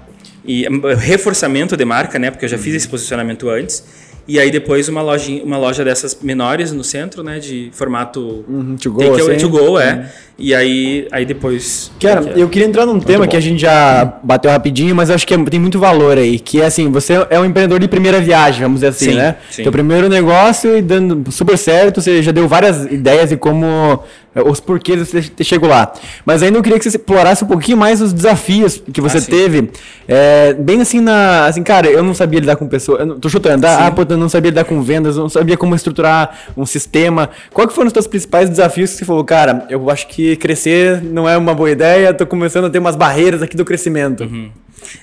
e hum, reforçamento de marca, né? Porque eu já fiz esse posicionamento antes. E aí depois uma loja, uma loja dessas menores no centro, né? De formato Uhum, to go, takeaway, assim. to go, é. E aí, aí depois. Cara, eu queria entrar num tema que a gente já bateu rapidinho, mas acho que é- tem muito valor aí, que é assim, você é um empreendedor de primeira viagem, vamos dizer assim, Sim, né? sim. Teu primeiro negócio e dando super certo, você já deu várias ideias de como os porquês você ter lá. Mas ainda eu queria que você explorasse um pouquinho mais os desafios que você Ah, teve, eh, bem assim na, assim, cara, eu não sabia lidar com pessoas, tô chutando, ah, ah, puta, eu não sabia lidar com vendas, não sabia como estruturar um sistema. Qual que foram os teus principais desafios que você falou, cara, eu acho que crescer não é uma boa ideia, tô começando a ter umas barreiras aqui do crescimento.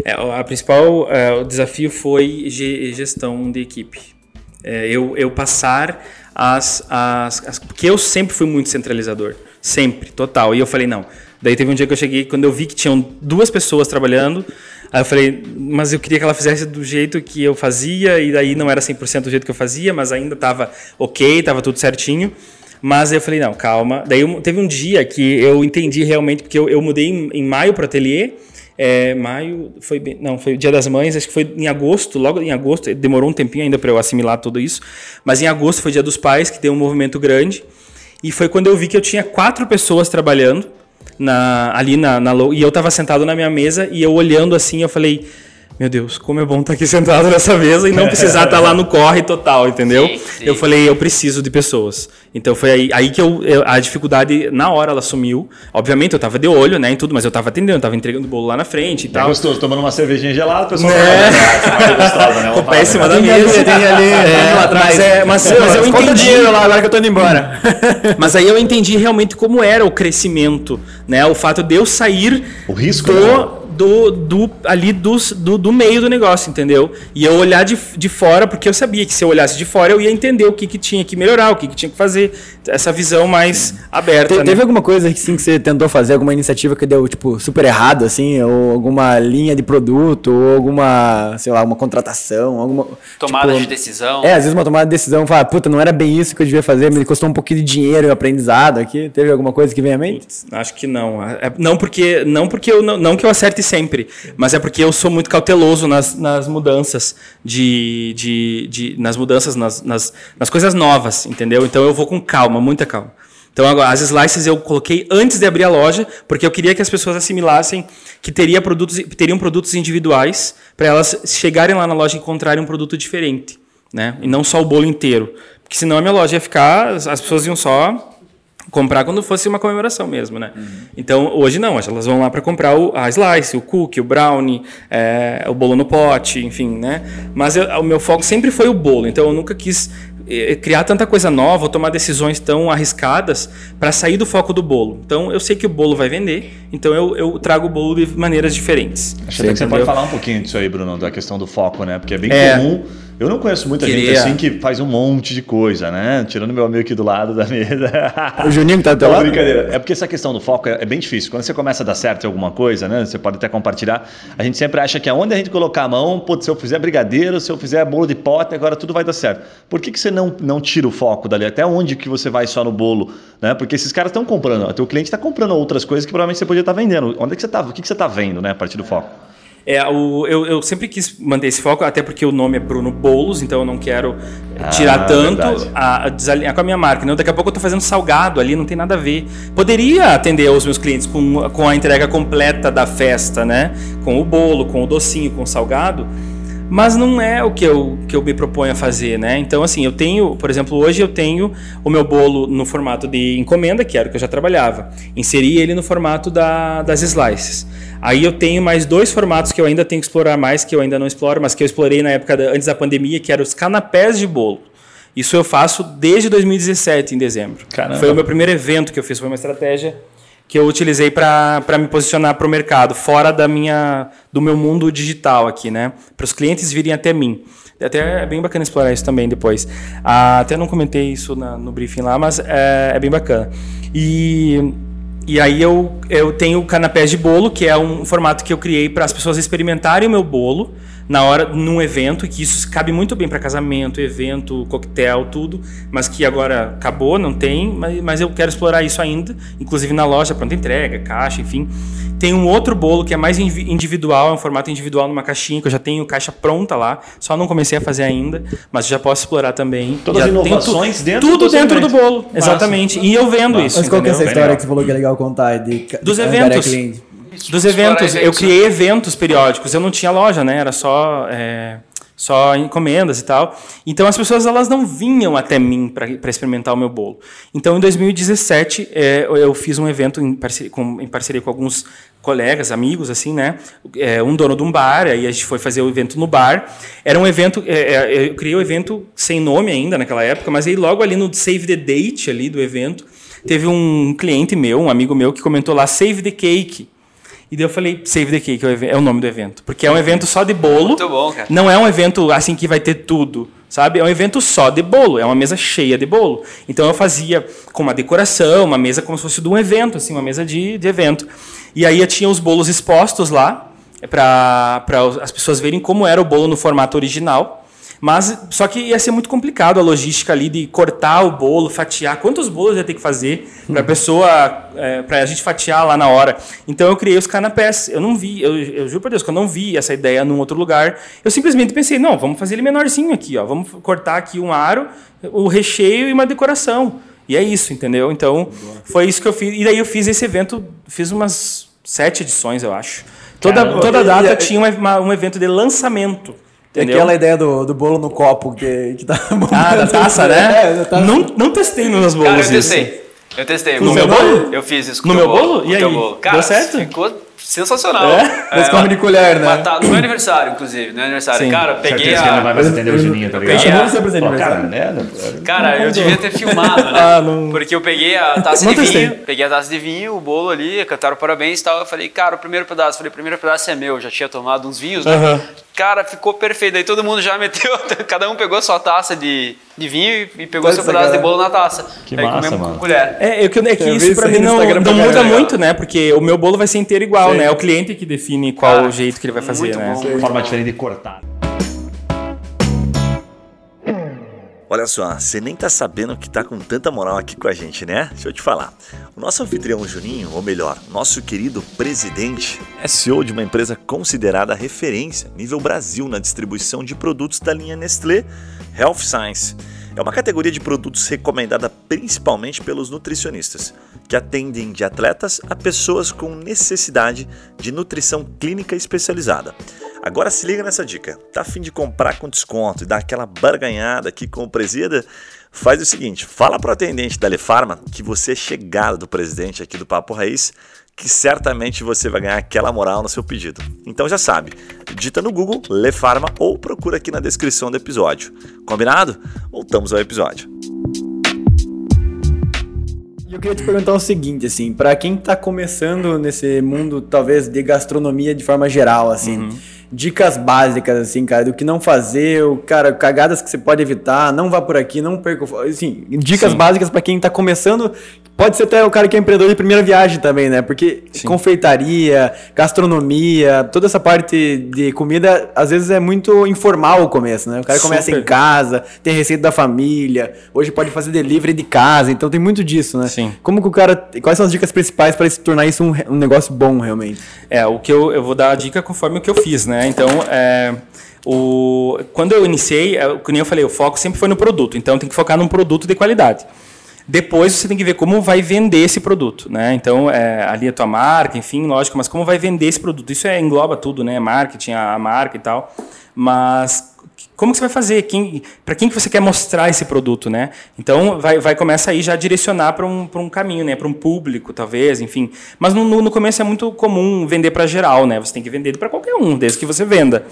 É, a principal é, o desafio foi ge- gestão de equipe. É, eu, eu passar as, as, as- Porque eu sempre fui muito centralizador. Sempre, total. E eu falei, não. Daí teve um dia que eu cheguei, quando eu vi que tinham duas pessoas trabalhando, aí eu falei, mas eu queria que ela fizesse do jeito que eu fazia, e daí não era 100% do jeito que eu fazia, mas ainda estava ok, estava tudo certinho. Mas eu falei, não, calma. Daí eu- teve um dia que eu entendi realmente, porque eu, eu mudei em, em maio para o ateliê, é, maio foi bem, não foi o Dia das Mães acho que foi em agosto logo em agosto demorou um tempinho ainda para eu assimilar tudo isso mas em agosto foi Dia dos Pais que deu um movimento grande e foi quando eu vi que eu tinha quatro pessoas trabalhando na, ali na, na e eu estava sentado na minha mesa e eu olhando assim eu falei meu Deus, como é bom estar aqui sentado nessa mesa e não precisar estar lá no corre total, entendeu? Sim, sim. Eu falei, eu preciso de pessoas. Então foi aí, aí que eu, eu- a dificuldade, na hora ela sumiu. Obviamente eu tava de olho, né, em tudo, mas eu tava atendendo, tava entregando o bolo lá na frente e É tal. gostoso, tomando uma cervejinha gelada, o pessoal É. gostosa, né? O pé em cima da mesa. tem ali, É, lá atrás. mas, é, mas, mas eu entendi. dinheiro lá, agora que eu tô indo embora. Mas aí eu entendi realmente como era o crescimento, né? O fato de eu sair O risco, do, né? Do, do ali dos- do, do meio do negócio, entendeu? E eu olhar de, de fora, porque eu sabia que se eu olhasse de fora eu ia entender o que, que tinha que melhorar, o que, que tinha que fazer. Essa visão mais aberta. Te- né? Teve alguma coisa assim, que você tentou fazer, alguma iniciativa que deu, tipo, super errado, assim? Ou alguma linha de produto, ou alguma, sei lá, uma contratação, alguma... Tomada tipo, de decisão. É, às vezes uma tomada de decisão, fala, puta, não era bem isso que eu devia fazer, me custou um pouquinho de dinheiro e aprendizado aqui. Teve alguma coisa que vem à mente? Acho que não. É- não porque não porque eu não, não que eu acerte sempre, mas é porque eu sou muito cauteloso nas, nas mudanças de, de, de nas mudanças nas, nas, nas coisas novas, entendeu? Então eu vou com calma, muita calma. Então agora as slices eu coloquei antes de abrir a loja, porque eu queria que as pessoas assimilassem que teria produtos teriam produtos individuais para elas chegarem lá na loja e encontrarem um produto diferente, né? E não só o bolo inteiro, porque senão a minha loja ia ficar as pessoas iam só comprar quando fosse uma comemoração mesmo, né? Então hoje não, elas vão lá para comprar o, a slice, o cookie, o brownie, é, o bolo no pote, enfim, né? Mas eu- o meu foco sempre foi o bolo, então eu nunca quis eh, criar tanta coisa nova ou tomar decisões tão arriscadas para sair do foco do bolo. Então eu sei que o bolo vai vender, então eu, eu trago o bolo de maneiras diferentes. Acho até que você pode falar um pouquinho disso aí, Bruno, da questão do foco, né? Porque é bem É. comum. Eu não conheço muita gente Queria- assim que faz um monte de coisa, né? Tirando meu amigo aqui do lado da mesa. O Juninho que tá do teu lado? brincadeira. É porque essa questão do foco é, é bem difícil. Quando você começa a dar certo em alguma coisa, né? Você pode até compartilhar. A gente sempre acha que aonde a gente colocar a mão, putz, se eu fizer brigadeiro, se eu fizer bolo de pote, agora tudo vai dar certo. Por que, que você não, não tira o foco dali? Até onde que você vai só no bolo? Né? Porque esses caras estão comprando. O teu cliente está comprando outras coisas que provavelmente você podia estar vendendo. Onde é que você tá? O que, que você está vendo, né? A partir do foco. É, o, eu, eu sempre quis manter esse foco, até porque o nome é Bruno Bolos, então eu não quero Ah, tirar tanto, a, a desalinhar com a minha marca. Não, daqui a pouco eu tô fazendo salgado ali, não tem nada a ver. Poderia atender os meus clientes com, com a entrega completa da festa, né? Com o bolo, com o docinho, com o salgado. mas não é o que eu, que eu me proponho a fazer, né? Então, assim, eu tenho, por exemplo, hoje eu tenho o meu bolo no formato de encomenda, que era o que eu já trabalhava. Inseri ele no formato da, das slices. Aí eu tenho mais dois formatos que eu ainda tenho que explorar mais, que eu ainda não exploro, mas que eu explorei na época da, antes da pandemia, que eram os canapés de bolo. Isso eu faço desde 2017, em dezembro. Caramba. Foi o meu primeiro evento que eu fiz, foi uma estratégia que eu utilizei para me posicionar para o mercado, fora da minha, do meu mundo digital aqui, né? Para os clientes virem até mim. Até é bem bacana explorar isso também depois. Ah, até não comentei isso na- no briefing lá, mas é, é bem bacana. E, e aí eu, eu tenho canapés de bolo, que é um formato que eu criei para as pessoas experimentarem o meu bolo na hora num evento, que isso cabe muito bem para casamento, evento, coquetel, tudo, mas que agora acabou, não tem, mas, mas eu quero explorar isso ainda, inclusive na loja, pronta entrega, caixa, enfim. Tem um outro bolo que é mais individual, é um formato individual numa caixinha, que eu já tenho caixa pronta lá, só não comecei a fazer ainda, mas já posso explorar também. Todas já as inovações tu- dentro Tudo do dentro do bolo, Massa. exatamente. E eu vendo isso. Mas qual que é essa história que você falou que é legal contar? De, Dos de eventos. Dos eventos, eu criei eventos periódicos. Eu não tinha loja, né? Era só é, só encomendas e tal. Então as pessoas elas não vinham até mim para experimentar o meu bolo. Então em 2017 é, eu fiz um evento em parceria, com, em parceria com alguns colegas, amigos, assim, né? É, um dono de um bar, aí a gente foi fazer o evento no bar. Era um evento, é, é, eu criei o evento sem nome ainda naquela época, mas aí logo ali no save the date ali do evento teve um cliente meu, um amigo meu que comentou lá save the cake. E daí eu falei, Save the Cake é o é o nome do evento. Porque é um evento só de bolo. Muito bom, cara. Não é um evento assim que vai ter tudo, sabe? É um evento só de bolo. É uma mesa cheia de bolo. Então eu fazia com uma decoração, uma mesa como se fosse de um evento, assim, uma mesa de, de evento. E aí eu tinha os bolos expostos lá, para as pessoas verem como era o bolo no formato original. Mas só que ia ser muito complicado a logística ali de cortar o bolo, fatiar. Quantos bolos ia ter que fazer para a pessoa, para a gente fatiar lá na hora? Então eu criei os canapés. Eu não vi, eu, eu juro por Deus que eu não vi essa ideia num outro lugar. Eu simplesmente pensei, não, vamos fazer ele menorzinho aqui, ó. Vamos cortar aqui um aro, o recheio e uma decoração. E é isso, entendeu? Então foi isso que eu fiz. E daí eu fiz esse evento, fiz umas sete edições, eu acho. Toda, Caramba. toda data tinha uma- uma- um evento de lançamento. É Entendeu? aquela ideia do, do bolo no copo que, que tá Ah, da taça, né? É, da taça. Não, não testei nos bolos Cara, eu isso. testei. Eu testei. No meu bolo? Eu fiz isso com No meu bolo? E aí? bolo. Cara, Deu certo? ficou sensacional. É? Mas come de colher, né? Mas tá- no meu aniversário, inclusive. No meu aniversário. Sim. Cara, peguei Certeza que não vai a... mais atender o Juninho, tá ligado? peguei a- Chamou você pra cara, aniversário. né? Cara, eu devia ter filmado, né? Ah, não- Porque eu peguei a taça Não de vinho, peguei a taça de vinho, o bolo ali, cantaram parabéns e tal. Eu falei, cara, o primeiro pedaço, eu falei, o primeiro pedaço é meu, eu já tinha tomado uns vinhos, né? Aham. Cara, ficou perfeito. Aí todo mundo já meteu, cada um pegou a sua taça de, de vinho e, e pegou Tá seu de pedaço de sacanagem. bolo na taça. Que aí massa, comemos mano. com colher. É, é que, é que Eu isso pra mim não, pra não muda muito, né? Porque o meu bolo vai ser inteiro igual, Sim. né? É o cliente que define qual Cara, o jeito que ele vai fazer, né? bom. Forma diferente de cortar. Olha só, você nem tá sabendo que tá com tanta moral aqui com a gente, né? Deixa eu te falar. O nosso anfitrião Juninho, ou melhor, nosso querido presidente, é CEO de uma empresa considerada referência nível Brasil na distribuição de produtos da linha Nestlé Health Science. É uma categoria de produtos recomendada principalmente pelos nutricionistas, que atendem de atletas a pessoas com necessidade de nutrição clínica especializada. Agora se liga nessa dica. Tá a fim de comprar com desconto e dar aquela barganhada aqui com o presida? Faz o seguinte, fala pro atendente da Lefarma que você é chegada do presidente aqui do Papo Raiz, que certamente você vai ganhar aquela moral no seu pedido. Então já sabe, digita no Google Lefarma ou procura aqui na descrição do episódio. Combinado? Voltamos ao episódio. Eu queria te perguntar o seguinte, assim, pra quem tá começando nesse mundo, talvez, de gastronomia de forma geral, assim, dicas básicas, assim, cara, do que não fazer, o, cara, cagadas que você pode evitar, não vá por aqui, não perca, assim, dicas Sim. básicas pra quem tá começando, pode ser até o cara que é empreendedor de primeira viagem também, né, porque confeitaria, gastronomia, toda essa parte de comida, às vezes é muito informal o começo, né, o cara começa em casa, tem receita da família, hoje pode fazer delivery de casa, então tem muito disso, né? Sim. Como que o cara. Quais são as dicas principais para se tornar isso um, um negócio bom realmente? É, o que eu, eu vou dar a dica conforme o que eu fiz, né? Então, é, o, quando eu iniciei, é, como eu falei, o foco sempre foi no produto. Então, tem que focar num produto de qualidade. Depois você tem que ver como vai vender esse produto, né? Então, é, ali a tua marca, enfim, lógico, mas como vai vender esse produto? Isso é, engloba tudo, né? Marketing, a, a marca e tal. Mas como que você vai fazer? Quem, para quem que você quer mostrar esse produto, né? Então vai, vai começar aí já a direcionar para um, um caminho, né? Para um público, talvez, enfim. Mas no, no, no começo é muito comum vender para geral, né? Você tem que vender para qualquer um, desde que você venda.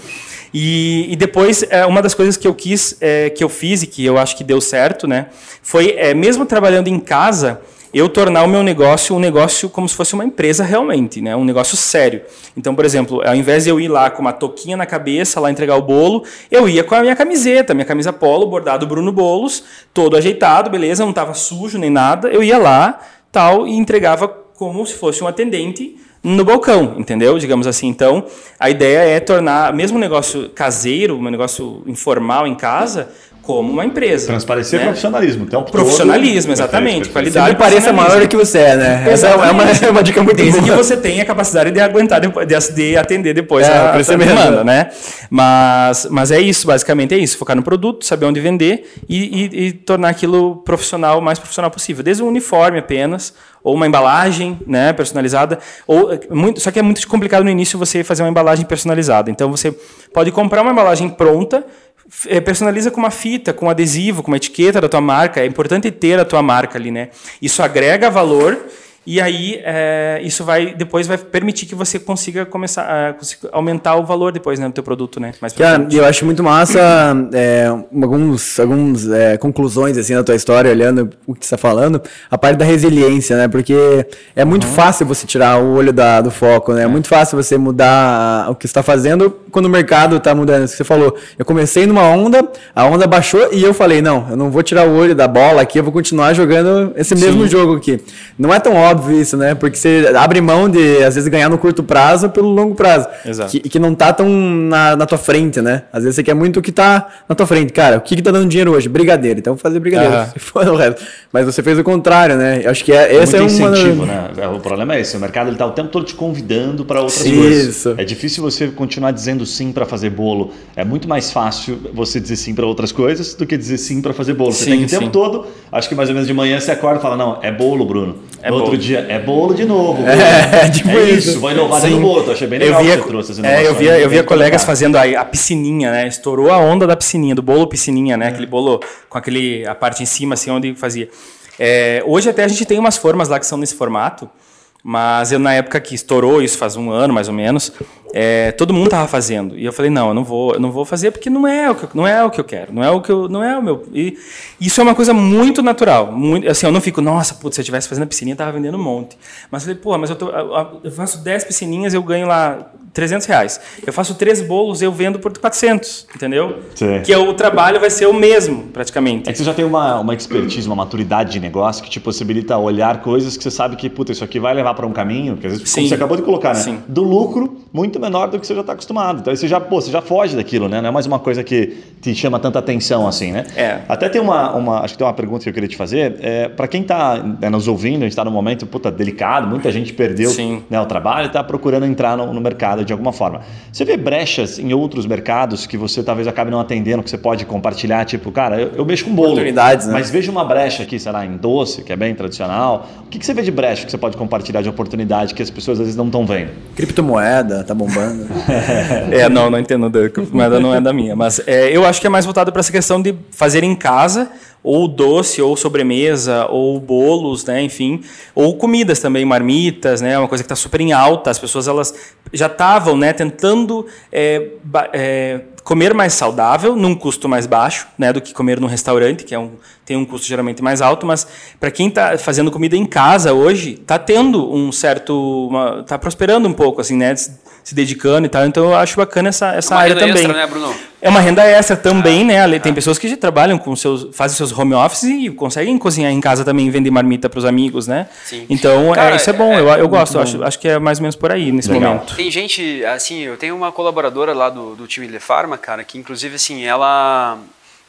E, e depois é, uma das coisas que eu quis, é, que eu fiz e que eu acho que deu certo, né? Foi é, mesmo trabalhando em casa eu tornar o meu negócio um negócio como se fosse uma empresa realmente, né? um negócio sério. Então, por exemplo, ao invés de eu ir lá com uma toquinha na cabeça, lá entregar o bolo, eu ia com a minha camiseta, minha camisa polo, bordado Bruno Bolos, todo ajeitado, beleza, não estava sujo nem nada. Eu ia lá tal e entregava como se fosse um atendente no balcão, entendeu? Digamos assim. Então, a ideia é tornar, mesmo um negócio caseiro, um negócio informal em casa, como uma empresa. Transparecer né? profissionalismo. Então, Profissionalismo, exatamente. Qualidade Sempre pareça maior do que você é, né? Essa é uma, é uma dica muito Desde boa. que você tenha a capacidade de aguentar, de, de atender depois É, a, a demanda, né? Mas, mas é isso, basicamente é isso. Focar no produto, saber onde vender e, e- e tornar aquilo profissional, o mais profissional possível. Desde um uniforme apenas, ou uma embalagem né, personalizada. Ou, é, muito, só que é muito complicado no início você fazer uma embalagem personalizada. Então você pode comprar uma embalagem pronta, personaliza com uma fita, com um adesivo, com uma etiqueta da tua marca. É importante ter a tua marca ali, né? Isso agrega valor e aí é, isso vai depois vai permitir que você consiga começar a consiga aumentar o valor depois né, do teu produto, né? Mais pra Cara, eu acho muito massa é, alguns, alguns é, conclusões assim da tua história, olhando o que você está falando, a parte da resiliência, né? Porque é muito fácil você tirar o olho da, do foco, né? É. muito fácil você mudar o que você está fazendo quando o mercado está mudando. Isso que você falou. Eu comecei numa onda, a onda baixou e eu falei, não, eu não vou tirar o olho da bola aqui, eu vou continuar jogando esse mesmo jogo aqui. Não é tão óbvio isso, né? Porque você abre mão de, às vezes, ganhar no curto prazo pelo longo prazo. Exato. Que, que não tá tão na, na tua frente, né? Às vezes você quer muito o que tá na tua frente. Cara, o que que tá dando dinheiro hoje? Brigadeiro. Então vou fazer brigadeiro. Aham. Se for o resto. Mas você fez o contrário, né? Eu acho que é, esse muito é uma... incentivo, né? É, O problema é esse, o mercado ele tá o tempo todo te convidando para outras Isso. coisas. É difícil você continuar dizendo sim para fazer bolo. É muito mais fácil você dizer sim para outras coisas do que dizer sim para fazer bolo. Você Sim, tem que o tempo sim. todo, acho que mais ou menos de manhã você acorda e fala: "Não, é bolo, Bruno". É no outro bolo. dia é bolo de novo. Bruno. É, tipo é isso. isso, vai inovar Sim. no bolo. Eu achei bem Eu legal via, que você trouxe as é, eu via, eu via colegas fazendo a, a piscininha, né? Estourou a onda da piscininha, do bolo piscininha, né? Aquele bolo com aquele a parte em cima, assim, onde fazia. É, hoje até a gente tem umas formas lá que são nesse formato, mas eu na época que estourou, isso faz um ano mais ou menos, é, todo mundo tava fazendo e eu falei não, eu não vou, eu não vou fazer porque não é o que eu, não é o que eu quero, não é o que eu, não é o meu. E isso é uma coisa muito natural, muito, assim, eu não fico, nossa, putz, se eu estivesse fazendo a piscininha, eu tava vendendo um monte. Mas eu falei, pô, mas eu, tô, eu eu faço 10 piscininhas, eu ganho lá 300 reais. Eu faço três bolos, eu vendo por 400, entendeu? Sim. Que é o trabalho vai ser o mesmo, praticamente. É que você já tem uma, uma expertise, uma maturidade de negócio que te possibilita olhar coisas que você sabe que, puta, isso aqui vai levar para um caminho, que às vezes, como Sim. você acabou de colocar, né? Sim. Do lucro muito menor do que você já está acostumado. Então aí você já, pô, você já foge daquilo, né? Não é mais uma coisa que te chama tanta atenção assim, né? É. Até tem uma, uma acho que tem uma pergunta que eu queria te fazer. É, para quem está nos ouvindo, a gente está num momento, puta, delicado, muita gente perdeu né, o trabalho e está procurando entrar no, no mercado de alguma forma. Você vê brechas em outros mercados que você talvez acabe não atendendo, que você pode compartilhar, tipo, cara, eu, eu mexo com bolo, Oportunidades, né? mas vejo uma brecha aqui, sei lá, em doce, que é bem tradicional. O que, que você vê de brecha que você pode compartilhar de oportunidade que as pessoas às vezes não estão vendo? Criptomoeda, tá bombando. É, não, não entendo. Moeda não é da minha. Mas é, eu acho que é mais voltado para essa questão de fazer em casa, ou doce, ou sobremesa, ou bolos, né? Enfim. Ou comidas também, marmitas, né? Uma coisa que está super em alta. As pessoas elas já estavam né, tentando é, é, comer mais saudável, num custo mais baixo, né? Do que comer num restaurante, que é um, tem um custo geralmente mais alto. Mas para quem está fazendo comida em casa hoje, está tendo um certo. está prosperando um pouco, assim, né? Se dedicando e tal. Então eu acho bacana essa, essa Uma área renda também. extra, né, Bruno? É uma renda extra também, né? Ale? Tem pessoas que já trabalham com seus, fazem seus home office e conseguem cozinhar em casa também e vender marmita para os amigos, né? Sim. Então Cara, é, isso é bom, é- eu, eu gosto, acho, acho que é mais ou menos por aí nesse Legal. momento. Tem gente, assim, eu tenho uma colaboradora lá do, do time de Farma, cara, que inclusive, assim, ela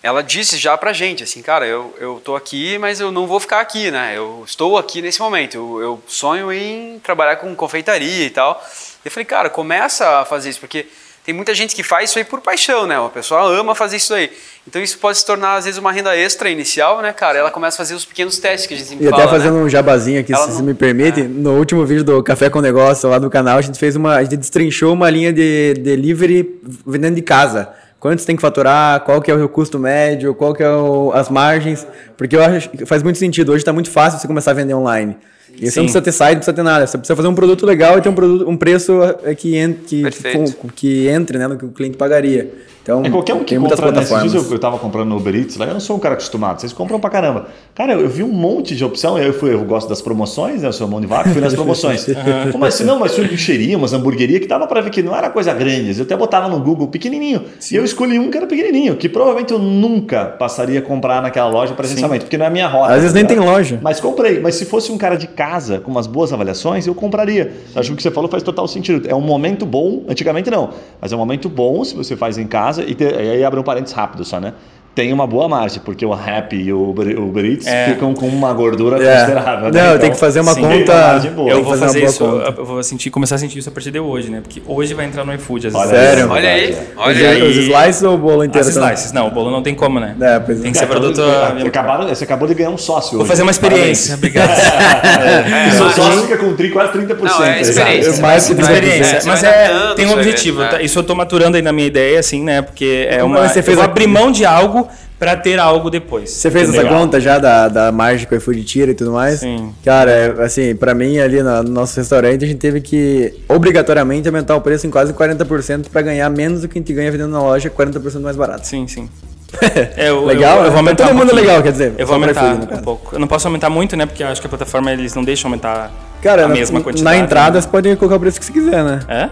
ela disse já pra gente, assim, cara, eu, eu tô aqui, mas eu não vou ficar aqui, né? Eu estou aqui nesse momento, eu, eu sonho em trabalhar com confeitaria e tal. Eu falei, cara, começa a fazer isso, porque tem muita gente que faz isso aí por paixão, né? O pessoal ama fazer isso aí. Então isso pode se tornar, às vezes, uma renda extra inicial, né, cara? Ela começa a fazer os pequenos testes que a gente sempre E fala, até fazendo né? um jabazinho aqui, Ela se não- me permite, no último vídeo do Café com Negócio lá do canal, a gente fez uma. A gente destrinchou uma linha de delivery vendendo de casa. Quanto você tem que faturar, qual que é o custo médio, qual que é o- as margens. Porque eu acho que faz muito sentido. Hoje está muito fácil você começar a vender online. E você Sim. não precisa ter site, não precisa ter nada. Você precisa fazer um produto legal e ter um, produto, um preço eh, que, que, com- que entre né, no que o cliente pagaria. Então, É qualquer um que tem muitas compra, né? Plataformas. dias eu, eu tava comprando no Uber Eats lá, eu não sou um cara acostumado, vocês compram pra caramba. Cara, eu, eu vi um monte de opção, eu fui, eu gosto das promoções, né? Eu sou mão de vaca, fui nas promoções. Pô, mas se não, mas fui bicheria, umas hamburgueria que dava pra ver que não era coisa grande. Eu até botava no Google pequenininho. E eu escolhi um que era pequenininho, que provavelmente eu nunca passaria a comprar naquela loja presencialmente, porque não é a minha rota. Às vezes nem tem loja. Mas comprei. Mas se fosse um cara de casa com umas boas avaliações, eu compraria. Acho que o que você falou faz total sentido. É um momento bom, antigamente não, mas é um momento bom se você faz em casa. E, te- e aí abre um parênteses rápido só, né? Tem uma boa margem, porque o Happy e o Uber, o Uber Eats É. ficam com uma gordura É. considerável. né? Não, Então, tem que fazer uma sim, conta. boa. Eu vou fazer uma fazer isso, conta. eu vou sentir, começar a sentir isso a partir de hoje, né? Porque hoje vai entrar no iFood. Às vezes. Sério? Olha aí, Os, olha aí. os slices ou o bolo inteiro? As também? slices. Não, o bolo não tem como, né? É, pois é. Tem que ser Cara, produto. Você, acabaram- você acabou de ganhar um sócio Vou hoje. fazer uma experiência. Obrigado. E seu mas- sócio fica com quase 30%. Não, é experiência. Mais que experiência. é, mas é, tem um objetivo. tá? Isso eu tô maturando aí na minha ideia, assim, né? Porque é uma. você eu fez vou abrir mão de algo pra ter algo depois. Você fez essa conta já da, da margem que o iFood tira e tudo mais? Sim. Cara, assim, pra mim ali no, no nosso restaurante a gente teve que obrigatoriamente aumentar o preço em quase 40% pra ganhar menos do que a gente ganha vendendo na loja, 40% mais barato. Sim, sim. É, eu, Legal? Eu, eu vou aumentar Todo um mundo é pouquinho. legal, quer dizer, Eu vou aumentar iFood, no um pouco. Eu não posso aumentar muito, né? Porque eu acho que a plataforma eles não deixam aumentar Cara, a na, mesma na quantidade. entrada né? você pode colocar o preço que você quiser, né? É?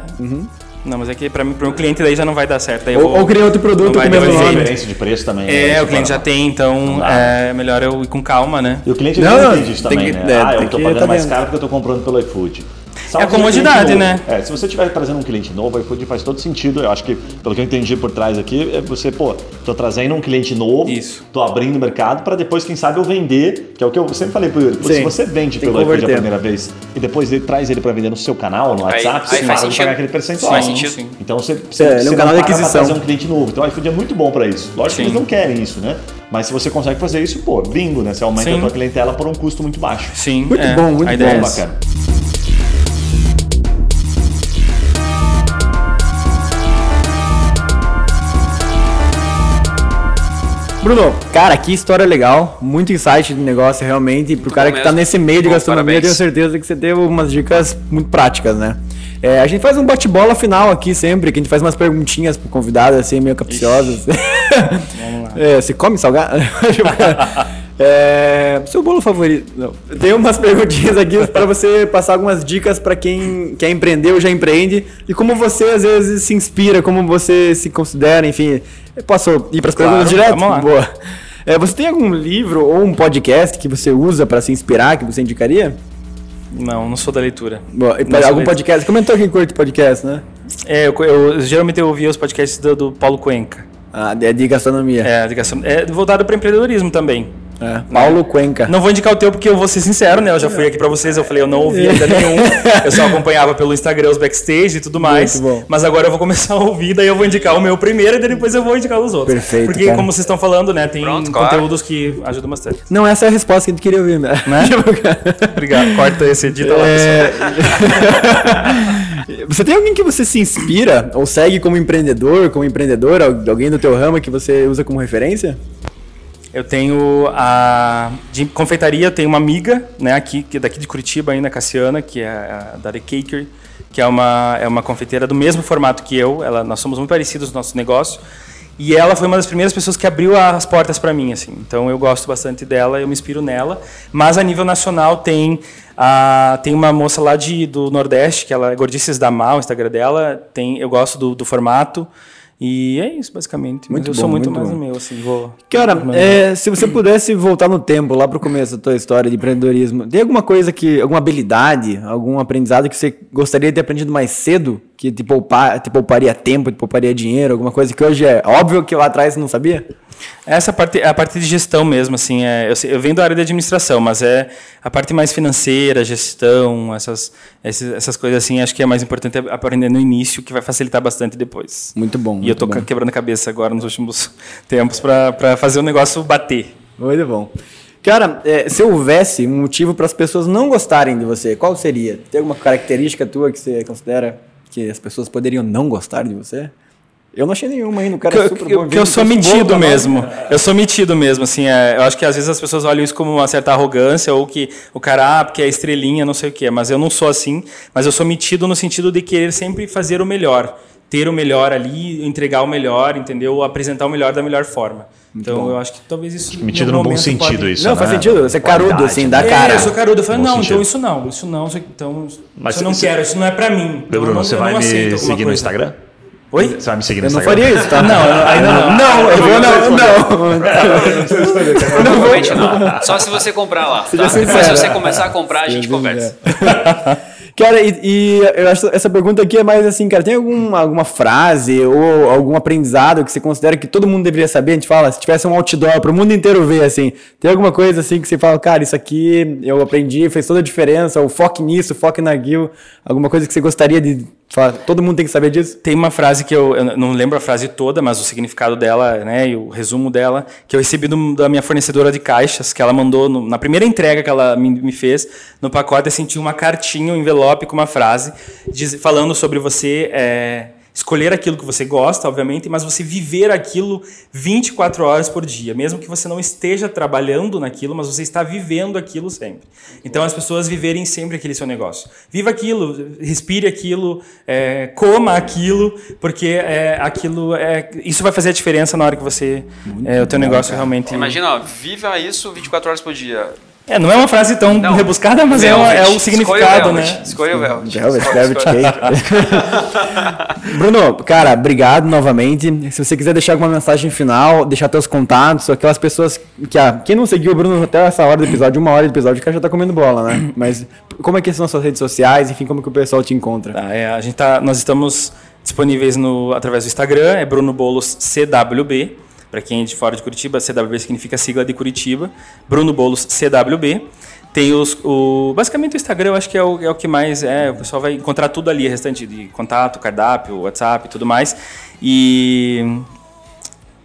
Não, mas é que pra mim, pro meu cliente daí já não vai dar certo. Daí eu Ou, vou- ou criar outro produto não com o mesmo Tem nome. diferença de preço também. É, né? o cliente já tem, então é melhor eu ir com calma, né? E o cliente Não, não, não, entende isso tem também, que- né? é, ah, tem eu tô que pagando tá mais dentro. caro porque eu tô comprando pelo iFood. É Salvo comodidade, né? É, se você estiver trazendo um cliente novo, o iFood faz todo sentido. Eu acho que, pelo que eu entendi por trás aqui, é você, pô, tô trazendo um cliente novo, Isso. tô abrindo o mercado para depois, quem sabe, eu vender, que é o que eu sempre falei pro Yuri. Pô. Se você vende Tem pelo iFood a primeira vez e depois ele traz ele para vender no seu canal, no Aí- WhatsApp, aí você faz para de pagar aquele percentual. Faz Sim, sentido. sim. Então você, você, É, ele é um você canal não de paga pra aquisição. trazer um cliente novo. Então o iFood é muito bom para isso. Lógico Sim. que eles não querem isso, né? Mas se você consegue fazer isso, pô, bingo, né? Você aumenta Sim. a tua clientela por um custo muito baixo. Sim. Muito é, bom, muito a ideia bom, é bacana. Bruno, cara, que história legal. Muito insight de negócio, realmente. E pro cara que tá mesmo. nesse meio de Bom, gastronomia, tenho certeza que você teve umas dicas muito práticas, né? É, a gente faz um bate-bola final aqui sempre, que a gente faz umas perguntinhas pro convidado, assim, meio capciosas. Vamos lá. É, você come salgado? é, seu bolo favorito? Não. Tem umas perguntinhas aqui para você passar algumas dicas para quem quer empreender ou já empreende e como você às vezes se inspira, como você se considera, enfim. Eu posso ir para as Claro, perguntas direto? vamos lá. Boa. É, você tem algum livro ou um podcast que você usa para se inspirar, que você indicaria? Não, não sou da leitura. Boa. E sou algum da- podcast? Comentou que curte podcast, né? É, eu, eu- geralmente eu ouvia os podcasts do, do Paulo Cuenca. Ah, é de gastronomia. É, de gastro- é voltado para empreendedorismo também. É. Paulo Cuenca. Não vou indicar o teu porque eu vou ser sincero, né? Eu já fui aqui pra vocês, eu falei, eu não ouvi ainda nenhum. Eu só acompanhava pelo Instagram os backstage e tudo mais. Muito bom. Mas agora eu vou começar a ouvir, daí eu vou indicar o meu primeiro e daí depois eu vou indicar os outros. Perfeito, Porque, cara. como vocês estão falando, né? Tem Pronto, claro. conteúdos que ajudam bastante. Não, essa é a resposta que a gente queria ouvir, né? Né? Obrigado. Corta esse edita lá. É... você tem alguém que você se inspira ou segue como empreendedor, como empreendedora, al- alguém do teu ramo que você usa como referência? Eu tenho a. De confeitaria, eu tenho uma amiga, né, aqui, que é daqui de Curitiba ainda, Cassiana, que é a da The Caker, que é uma, é uma confeiteira do mesmo formato que eu. Ela, nós somos muito parecidos no nosso negócio. E ela foi uma das primeiras pessoas que abriu as portas para mim, assim. Então eu gosto bastante dela, eu me inspiro nela. Mas a nível nacional tem a, tem uma moça lá de, do Nordeste, que ela é Gordices da Mal, o Instagram dela. Tem, eu gosto do, do formato. E é isso, basicamente. Muito Mas eu bom, sou muito, muito mais bom. o meu, assim. Vou, Cara, é, se você pudesse voltar no tempo, lá pro começo da tua história de empreendedorismo, tem alguma coisa que, alguma habilidade, algum aprendizado que você gostaria de ter aprendido mais cedo, que te, poupar, te pouparia tempo, te pouparia dinheiro, alguma coisa que hoje é óbvio que lá atrás você não sabia? Essa parte é a parte de gestão mesmo, assim, é, eu, eu venho da área de administração, mas é a parte mais financeira, gestão, essas, esses- essas coisas assim, acho que é mais importante aprender no início, que vai facilitar bastante depois. Muito bom. E eu tô muito bom. quebrando a cabeça agora nos últimos tempos para fazer o negócio bater. Muito bom. Cara, é, se houvesse um motivo para as pessoas não gostarem de você, qual seria? Tem alguma característica tua que você considera que as pessoas poderiam não gostar de você? Eu não achei nenhuma ainda, o cara Que, é eu- super que bom. que eu sou metido mesmo. Eu sou metido mesmo, assim. é, eu acho que às vezes as pessoas olham isso como uma certa arrogância ou que o cara, ah, porque é estrelinha, não sei o quê. Mas eu não sou assim. Mas eu sou metido no sentido de querer sempre fazer o melhor. Ter o melhor ali, entregar o melhor, entendeu? Apresentar o melhor da melhor forma. então eu acho que talvez isso. Metido no bom sentido pode- isso, Não, faz né? sentido. Você é carudo, Qualidade, assim, né? dá É, cara. eu sou carudo. Eu falei, Bom não, sentido. então isso não, isso não, isso, então, Mas isso eu não você- quero, isso não é pra mim. Bruno, Eu não- você eu vai não aceito me seguir no. Instagram? Oi? Você vai me seguir no Eu não Instagram? faria isso, tá? Não, eu- ainda não. Não, eu vou não, não. Provavelmente não. Só se você comprar lá. Tá? Depois se você começar a comprar, a gente conversa. Cara, e, e eu acho essa pergunta aqui é mais assim, cara, tem algum, alguma frase ou algum aprendizado que você considera que todo mundo deveria saber? A gente fala, se tivesse um outdoor para o mundo inteiro ver, assim, tem alguma coisa assim que você fala, cara, isso aqui eu aprendi, fez toda a diferença, ou foque nisso, foque na Gil, alguma coisa que você gostaria de todo mundo tem que saber disso? Tem uma frase que eu, eu não lembro a frase toda, mas o significado dela, né, e o resumo dela, que eu recebi do- da minha fornecedora de caixas, que ela mandou no- na primeira entrega que ela me, me fez, no pacote, assim, tinha uma cartinha, um envelope com uma frase, diz- falando sobre você é, escolher aquilo que você gosta, obviamente, mas você viver aquilo 24 horas por dia, mesmo que você não esteja trabalhando naquilo, mas você está vivendo aquilo sempre. Então, as pessoas viverem sempre aquele seu negócio. Viva aquilo, respire aquilo, é, coma aquilo, porque é, aquilo é, isso vai fazer a diferença na hora que você é, o teu negócio realmente. Imagina, ó, viva isso 24 horas por dia. É, não é uma frase tão Não. rebuscada, mas é, é o significado, Escolha o né? Velvet. Escolha o Velvet. Velvet, Velvet escolhe. Cake. Bruno, cara, obrigado novamente. Se você quiser deixar alguma mensagem final, deixar teus contatos, aquelas pessoas que, ah, quem não seguiu o Bruno até essa hora do episódio, uma hora do episódio, o cara já tá comendo bola, né? Mas como é que são as suas redes sociais, enfim, como que o pessoal te encontra? Tá, é, a gente tá, nós estamos disponíveis no, através do Instagram, é Bruno Bolos CWB. Para quem é de fora de Curitiba, CWB significa sigla de Curitiba. Bruno Bolos CWB. Tem os, o, basicamente o Instagram eu acho que é o, é o que mais é, o pessoal vai encontrar tudo ali, restante de contato, cardápio, WhatsApp e tudo mais. E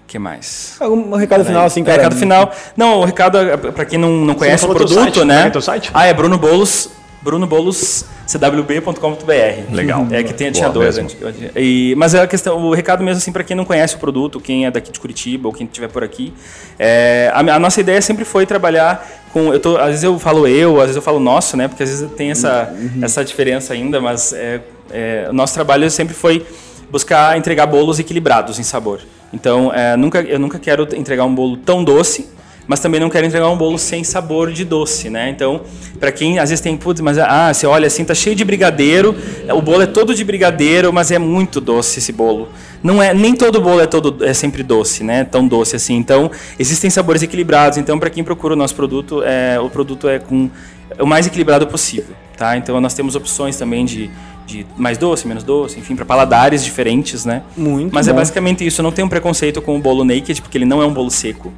o que mais? Algum recado final, assim, cara? recado final. Não, o recado para quem não, não conhece o falou teu produto, site, é né? é site? Ah, é Bruno Bolos, Bruno Bolos cwb.com.br. Legal. É que tem, Boa tinha dois. mesmo. E, mas é a questão, o recado mesmo assim para quem não conhece o produto, quem é daqui de Curitiba ou quem estiver por aqui, é, a, a nossa ideia sempre foi trabalhar com, eu tô, às vezes eu falo eu, às vezes eu falo nosso, né? Porque às vezes tem essa essa diferença ainda, mas é, é, o nosso trabalho sempre foi buscar entregar bolos equilibrados em sabor. Então, é, nunca, eu nunca quero entregar um bolo tão doce, mas também não quero entregar um bolo sem sabor de doce, né? Então, para quem às vezes tem, putz, mas ah, você olha assim, tá cheio de brigadeiro, o bolo é todo de brigadeiro, mas é muito doce esse bolo. Não é, nem todo bolo é todo é sempre doce, né? Tão doce assim. Então, existem sabores equilibrados. Então, para quem procura o nosso produto, é, o produto é com o mais equilibrado possível, tá? Então, nós temos opções também de de mais doce, menos doce, enfim, para paladares diferentes, né? Muito Mas é bom. basicamente isso. Eu não tenho um preconceito com o bolo naked, porque ele não é um bolo seco.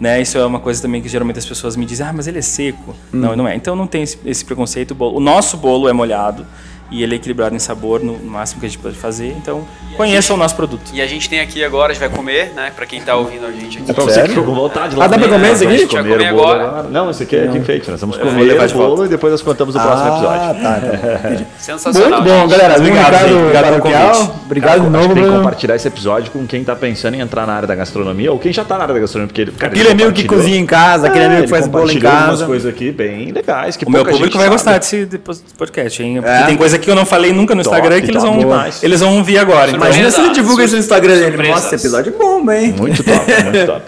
Né? Isso é uma coisa também que geralmente as pessoas me dizem, ah, mas ele é seco. Não, não é. Então não tem esse, esse preconceito. O nosso bolo é molhado e ele é equilibrado em sabor no máximo que a gente pode fazer. Então conheçam o nosso produto. E a gente tem aqui agora, a gente vai comer, né? Pra quem tá ouvindo a gente aqui. É pra você que ficou com vontade lá. Ah, dá pra comer né? isso aqui? Vamos A gente vai comer bolo agora. Não, isso aqui é aqui feito. Nós vamos comer levar o bolo volta. e depois nós contamos o próximo episódio. tá, tá. Sensacional. Muito bom, gente. galera. Obrigado, Obrigado. Obrigado pelo convite. Obrigado Cara, de acho novo, que tem que compartilhar esse episódio com quem tá pensando em entrar na área da gastronomia ou quem já tá na área da gastronomia. Porque ele, cara, Aquele ele amigo que cozinha em casa, aquele É, amigo que faz bolo em compartilhou umas casa. coisas aqui bem legais. Que O meu público vai gostar desse depois- podcast, hein? Porque É? tem coisa que eu não falei nunca no Top, Instagram que eles top vão, demais. eles vão vir agora. Então, Imagina se ele Surpresa, divulga isso no Instagram dele. surpresas. Nossa, esse episódio é bom, hein? Muito top, muito top.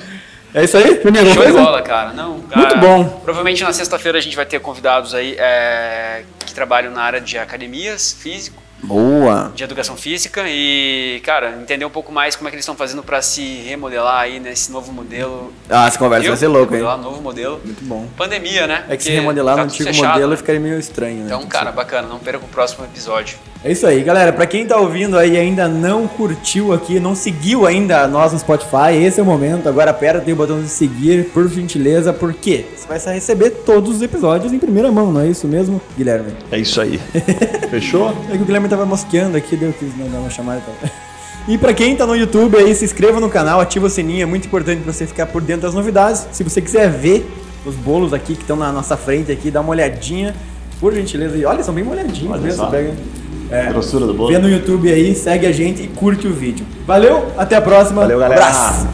É isso aí? Primeira Show de coisa? bola, cara. Não, cara, Muito bom. Provavelmente na sexta-feira a gente vai ter convidados aí é, que trabalham na área de academias, físico, Boa. de educação física e, cara, entender um pouco mais como é que eles estão fazendo para se remodelar aí nesse novo modelo. Ah, essa conversa vai ser louca, hein? Remodelar novo modelo. Muito bom. Pandemia, né? É que se Porque remodelar tá no antigo fechado, modelo né? ficaria meio estranho, né? Então, cara, bacana. Não perca o próximo episódio. É isso aí, galera. Pra quem tá ouvindo aí e ainda não curtiu aqui, não seguiu ainda nós no Spotify, esse é o momento. Agora aperta o botão de seguir, por gentileza, porque você vai receber todos os episódios em primeira mão, não é isso mesmo, Guilherme? É isso aí. Fechou? É que o Guilherme tava mosqueando aqui, deu que não dar uma chamada. E pra quem tá no YouTube aí, se inscreva no canal, ativa o sininho, é muito importante pra você ficar por dentro das novidades. Se você quiser ver os bolos aqui que estão na nossa frente aqui, dá uma olhadinha, por gentileza. E olha, são bem molhadinhos Olha mesmo. só. Pega, é, Grossura do bolo. vê no YouTube aí, segue a gente e curte o vídeo. Valeu, até a próxima. Valeu, galera. Abraço.